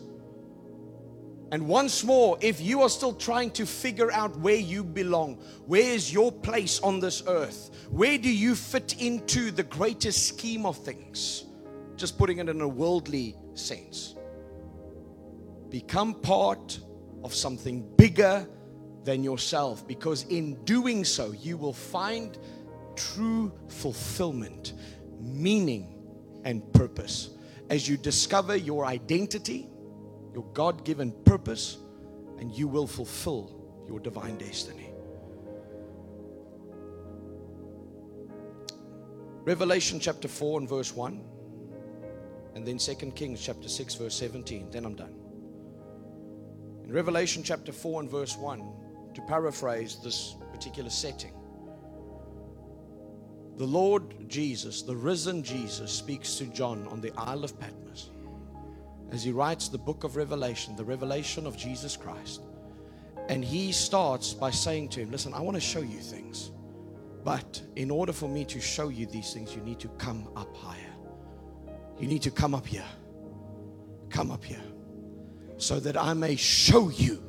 And once more, if you are still trying to figure out where you belong, where is your place on this earth? Where do you fit into the greatest scheme of things? Just putting it in a worldly sense. Become part of something bigger than yourself because in doing so, you will find true fulfillment, meaning, and purpose. As you discover your identity, your God given purpose, and you will fulfill your divine destiny. Revelation chapter 4 and verse 1, and then 2 Kings chapter 6, verse 17. Then I'm done. In Revelation chapter 4 and verse 1, to paraphrase this particular setting, the Lord Jesus, the risen Jesus, speaks to John on the Isle of Patmos as he writes the book of Revelation, the revelation of Jesus Christ. And he starts by saying to him, Listen, I want to show you things. But in order for me to show you these things, you need to come up higher. You need to come up here. Come up here. So that I may show you.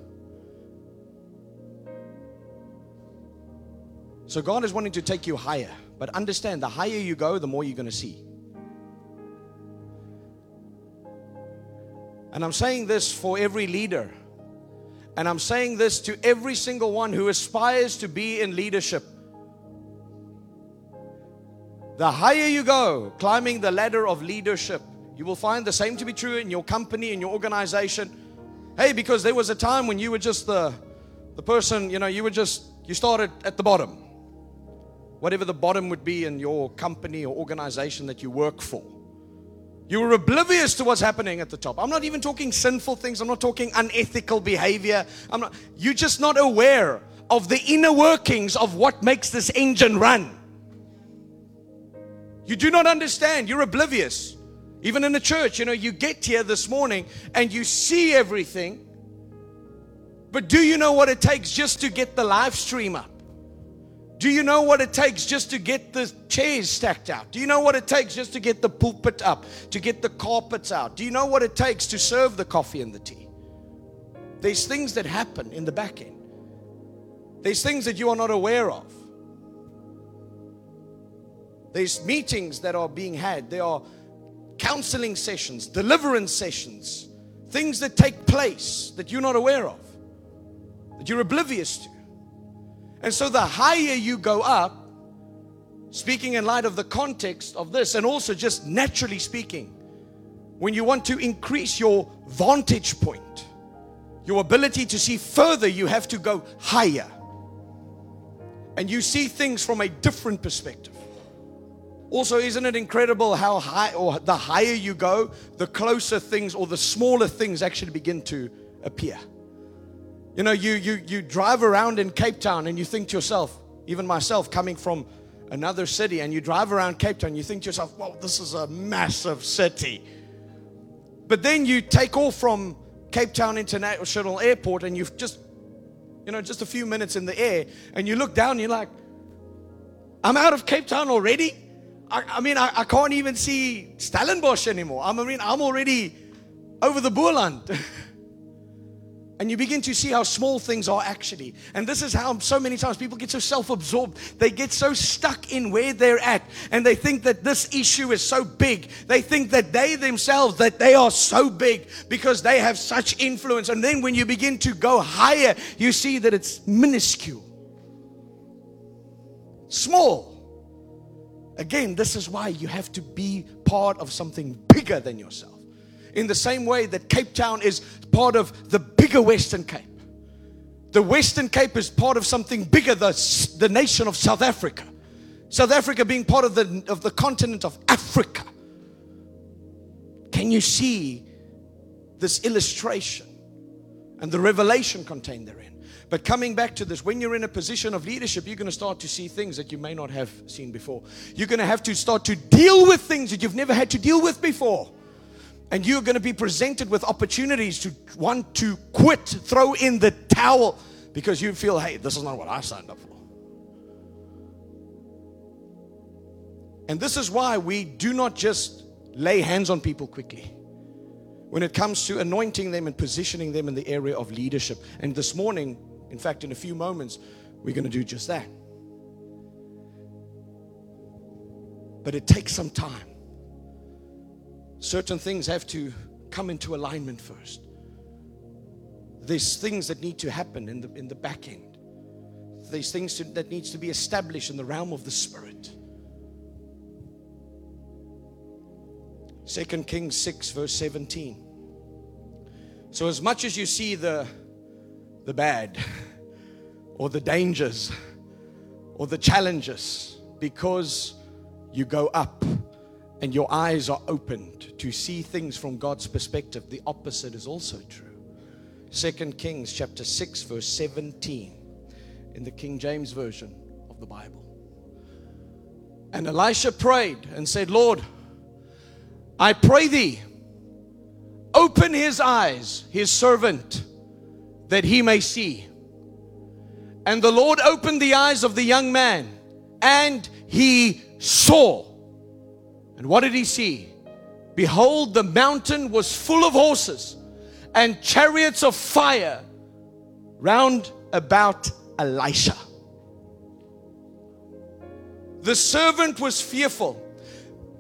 So God is wanting to take you higher. But understand, the higher you go, the more you're going to see. And I'm saying this for every leader. And I'm saying this to every single one who aspires to be in leadership. The higher you go, climbing the ladder of leadership, you will find the same to be true in your company, in your organization. Hey, because there was a time when you were just the, the person, you know, you were just, you started at the bottom. Whatever the bottom would be in your company or organization that you work for. You were oblivious to what's happening at the top. I'm not even talking sinful things. I'm not talking unethical behavior. I'm not, you're just not aware of the inner workings of what makes this engine run. You do not understand. You're oblivious. Even in the church, you know, you get here this morning and you see everything. But do you know what it takes just to get the live stream up? Do you know what it takes just to get the chairs stacked out? Do you know what it takes just to get the pulpit up, to get the carpets out? Do you know what it takes to serve the coffee and the tea? There's things that happen in the back end. There's things that you are not aware of. There's meetings that are being had. There are counseling sessions, deliverance sessions, things that take place that you're not aware of, that you're oblivious to. And so the higher you go up, speaking in light of the context of this, and also just naturally speaking, when you want to increase your vantage point, your ability to see further, you have to go higher. And you see things from a different perspective. Also, isn't it incredible how high or the higher you go, the closer things or the smaller things actually begin to appear? You know, you you you drive around in Cape Town and you think to yourself, even myself coming from another city, and you drive around Cape Town, you think to yourself, well, this is a massive city. But then you take off from Cape Town International Airport and you've just, you know, just a few minutes in the air, and you look down and you're like, I'm out of Cape Town already. I, I mean, I, I, can't even see Stellenbosch anymore. I mean, I'm already over the Boland. [laughs] and you begin to see how small things are actually. And this is how so many times people get so self absorbed. They get so stuck in where they're at. And they think that this issue is so big. They think that they themselves, that they are so big because they have such influence. And then when you begin to go higher, you see that it's minuscule. Small. Again, this is why you have to be part of something bigger than yourself. In the same way that Cape Town is part of the bigger Western Cape. The Western Cape is part of something bigger, the, the nation of South Africa. South Africa being part of the, of the continent of Africa. Can you see this illustration and the revelation contained therein? But coming back to this, when you're in a position of leadership, you're going to start to see things that you may not have seen before. You're going to have to start to deal with things that you've never had to deal with before. And you're going to be presented with opportunities to want to quit, throw in the towel because you feel, hey, this is not what I signed up for. And this is why we do not just lay hands on people quickly when it comes to anointing them and positioning them in the area of leadership. And this morning, in fact, in a few moments, we're going to do just that. But it takes some time. Certain things have to come into alignment first. There's things that need to happen in the, in the back end. There's things to, that needs to be established in the realm of the spirit. Second Kings 6 verse 17. So as much as you see the the bad or the dangers or the challenges because you go up and your eyes are opened to see things from God's perspective. The opposite is also true. Second Kings chapter 6 verse 17 in the King James version of the Bible. And Elisha prayed and said, "Lord, I pray thee open his eyes, his servant, that he may see. And the Lord opened the eyes of the young man And he saw. And what did he see? Behold, the mountain was full of horses and chariots of fire round about Elisha. The servant was fearful.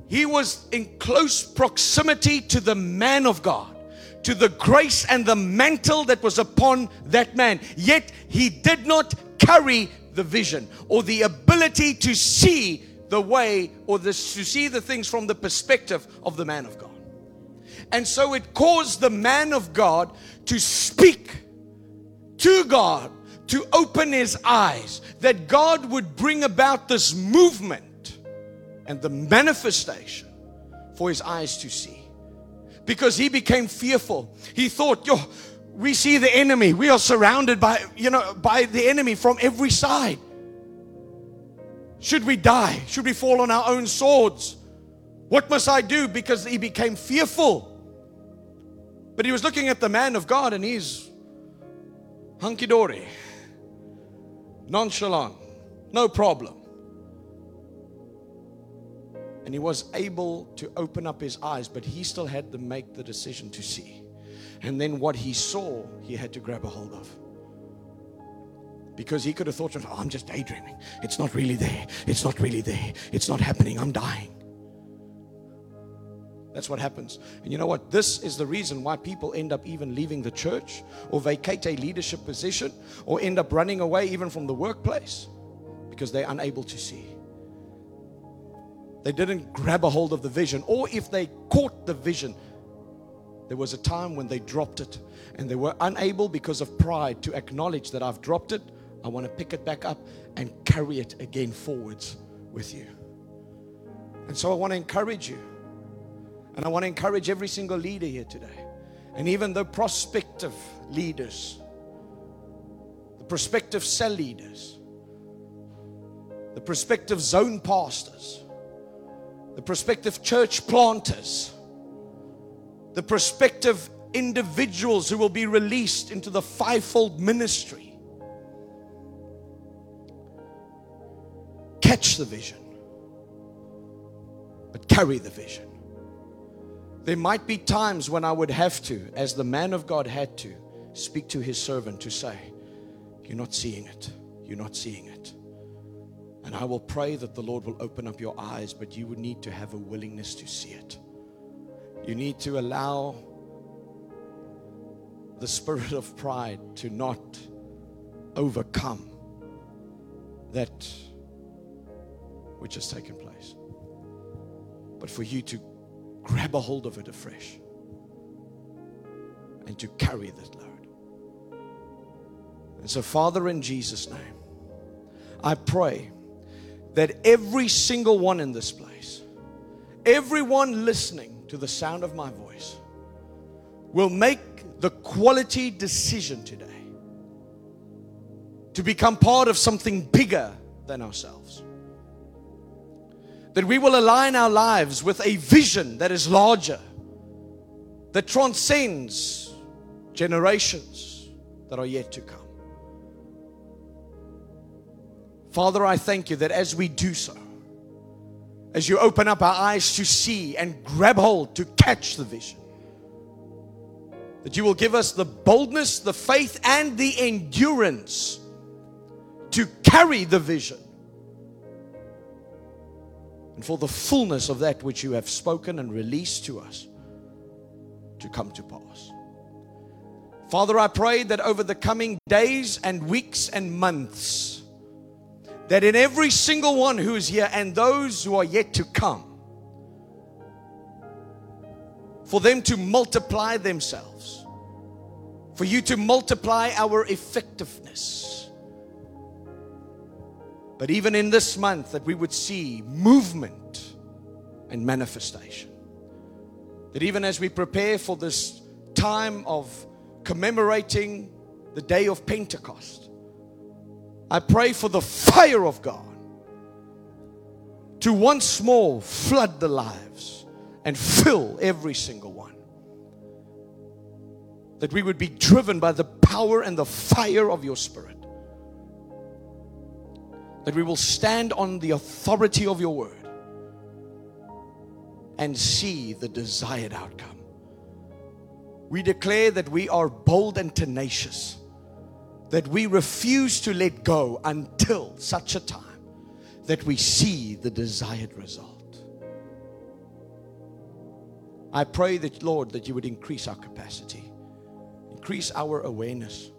He was in close proximity to the man of God, to the grace and the mantle that was upon that man. Yet he did not carry the vision or the ability to see the way or the, to see the things from the perspective of the man of God. And so it caused the man of God to speak to God to open his eyes, that God would bring about this movement and the manifestation for his eyes to see. Because he became fearful. He thought, yo, we see the enemy. We are surrounded by, you know, by the enemy from every side. Should we die? Should we fall on our own swords? What must I do? Because he became fearful. But he was looking at the man of God and he's hunky dory nonchalant, no problem. And he was able to open up his eyes, but he still had to make the decision to see. And then what he saw, he had to grab a hold of. Because he could have thought, oh, I'm just daydreaming. It's not really there. It's not really there. It's not happening. I'm dying. That's what happens. And you know what? This is the reason why people end up even leaving the church or vacate a leadership position or end up running away even from the workplace because they're unable to see. They didn't grab a hold of the vision, or if they caught the vision, there was a time when they dropped it and they were unable because of pride to acknowledge that I've dropped it. I want to pick it back up and carry it again forwards with you. And so I want to encourage you. And I want to encourage every single leader here today, and even the prospective leaders, the prospective cell leaders, the prospective zone pastors, the prospective church planters, the prospective individuals who will be released into the fivefold ministry. Catch the vision, but carry the vision. There might be times when I would have to, as the man of God had to, speak to his servant to say, You're not seeing it. You're not seeing it. And I will pray that the Lord will open up your eyes, but you would need to have a willingness to see it. You need to allow the spirit of pride to not overcome that which has taken place, but for you to grab a hold of it afresh and to carry that load. And so, Father, in Jesus' name, I pray that every single one in this place, everyone listening to the sound of my voice, will make the quality decision today to become part of something bigger than ourselves that we will align our lives with a vision that is larger, that transcends generations that are yet to come. Father, I thank you that as we do so, as you open up our eyes to see and grab hold to catch the vision, that you will give us the boldness, the faith, and the endurance to carry the vision and for the fullness of that which you have spoken and released to us to come to pass. Father, I pray that over the coming days and weeks and months, that in every single one who is here and those who are yet to come, for them to multiply themselves, for you to multiply our effectiveness but even in this month, that we would see movement and manifestation. That even as we prepare for this time of commemorating the day of Pentecost, I pray for the fire of God to once more flood the lives and fill every single one. That we would be driven by the power and the fire of your Spirit that we will stand on the authority of your word and see the desired outcome. We declare that we are bold and tenacious, that we refuse to let go until such a time that we see the desired result. I pray that, Lord, that you would increase our capacity, increase our awareness,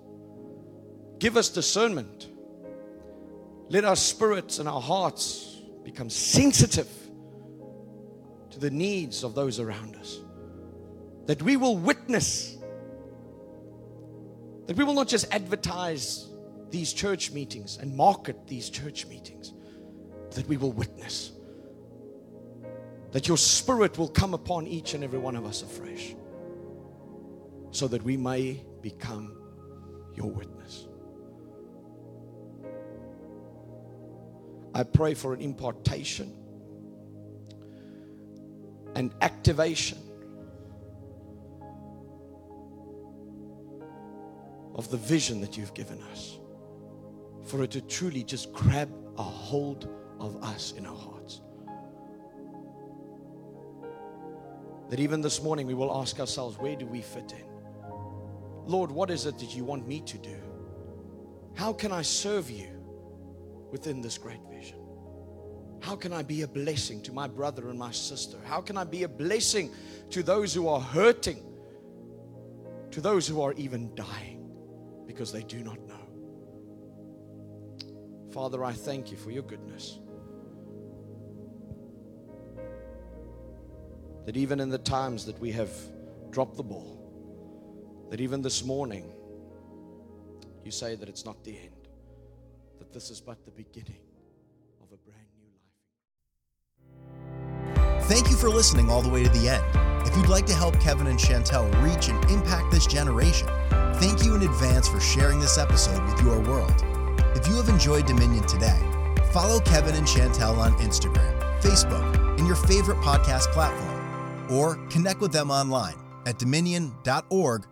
give us discernment. Let our spirits and our hearts become sensitive to the needs of those around us. That we will witness, that we will not just advertise these church meetings and market these church meetings, that we will witness. That your spirit will come upon each and every one of us afresh, so that we may become your witness. I pray for an impartation and activation of the vision that you've given us, for it to truly just grab a hold of us in our hearts. That even this morning we will ask ourselves, where do we fit in? Lord, what is it that you want me to do? How can I serve you within this great vision? How can I be a blessing to my brother and my sister? How can I be a blessing to those who are hurting, to those who are even dying because they do not know? Father, I thank you for your goodness. That even in the times that we have dropped the ball, that even this morning, you say that it's not the end, that this is but the beginning of a brand new life. Thank you for listening all the way to the end. If you'd like to help Kevin and Chantell reach and impact this generation, thank you in advance for sharing this episode with your world. If you have enjoyed Dominion today, follow Kevin and Chantell on Instagram, Facebook, and your favorite podcast platform, or connect with them online at dominion.org.za.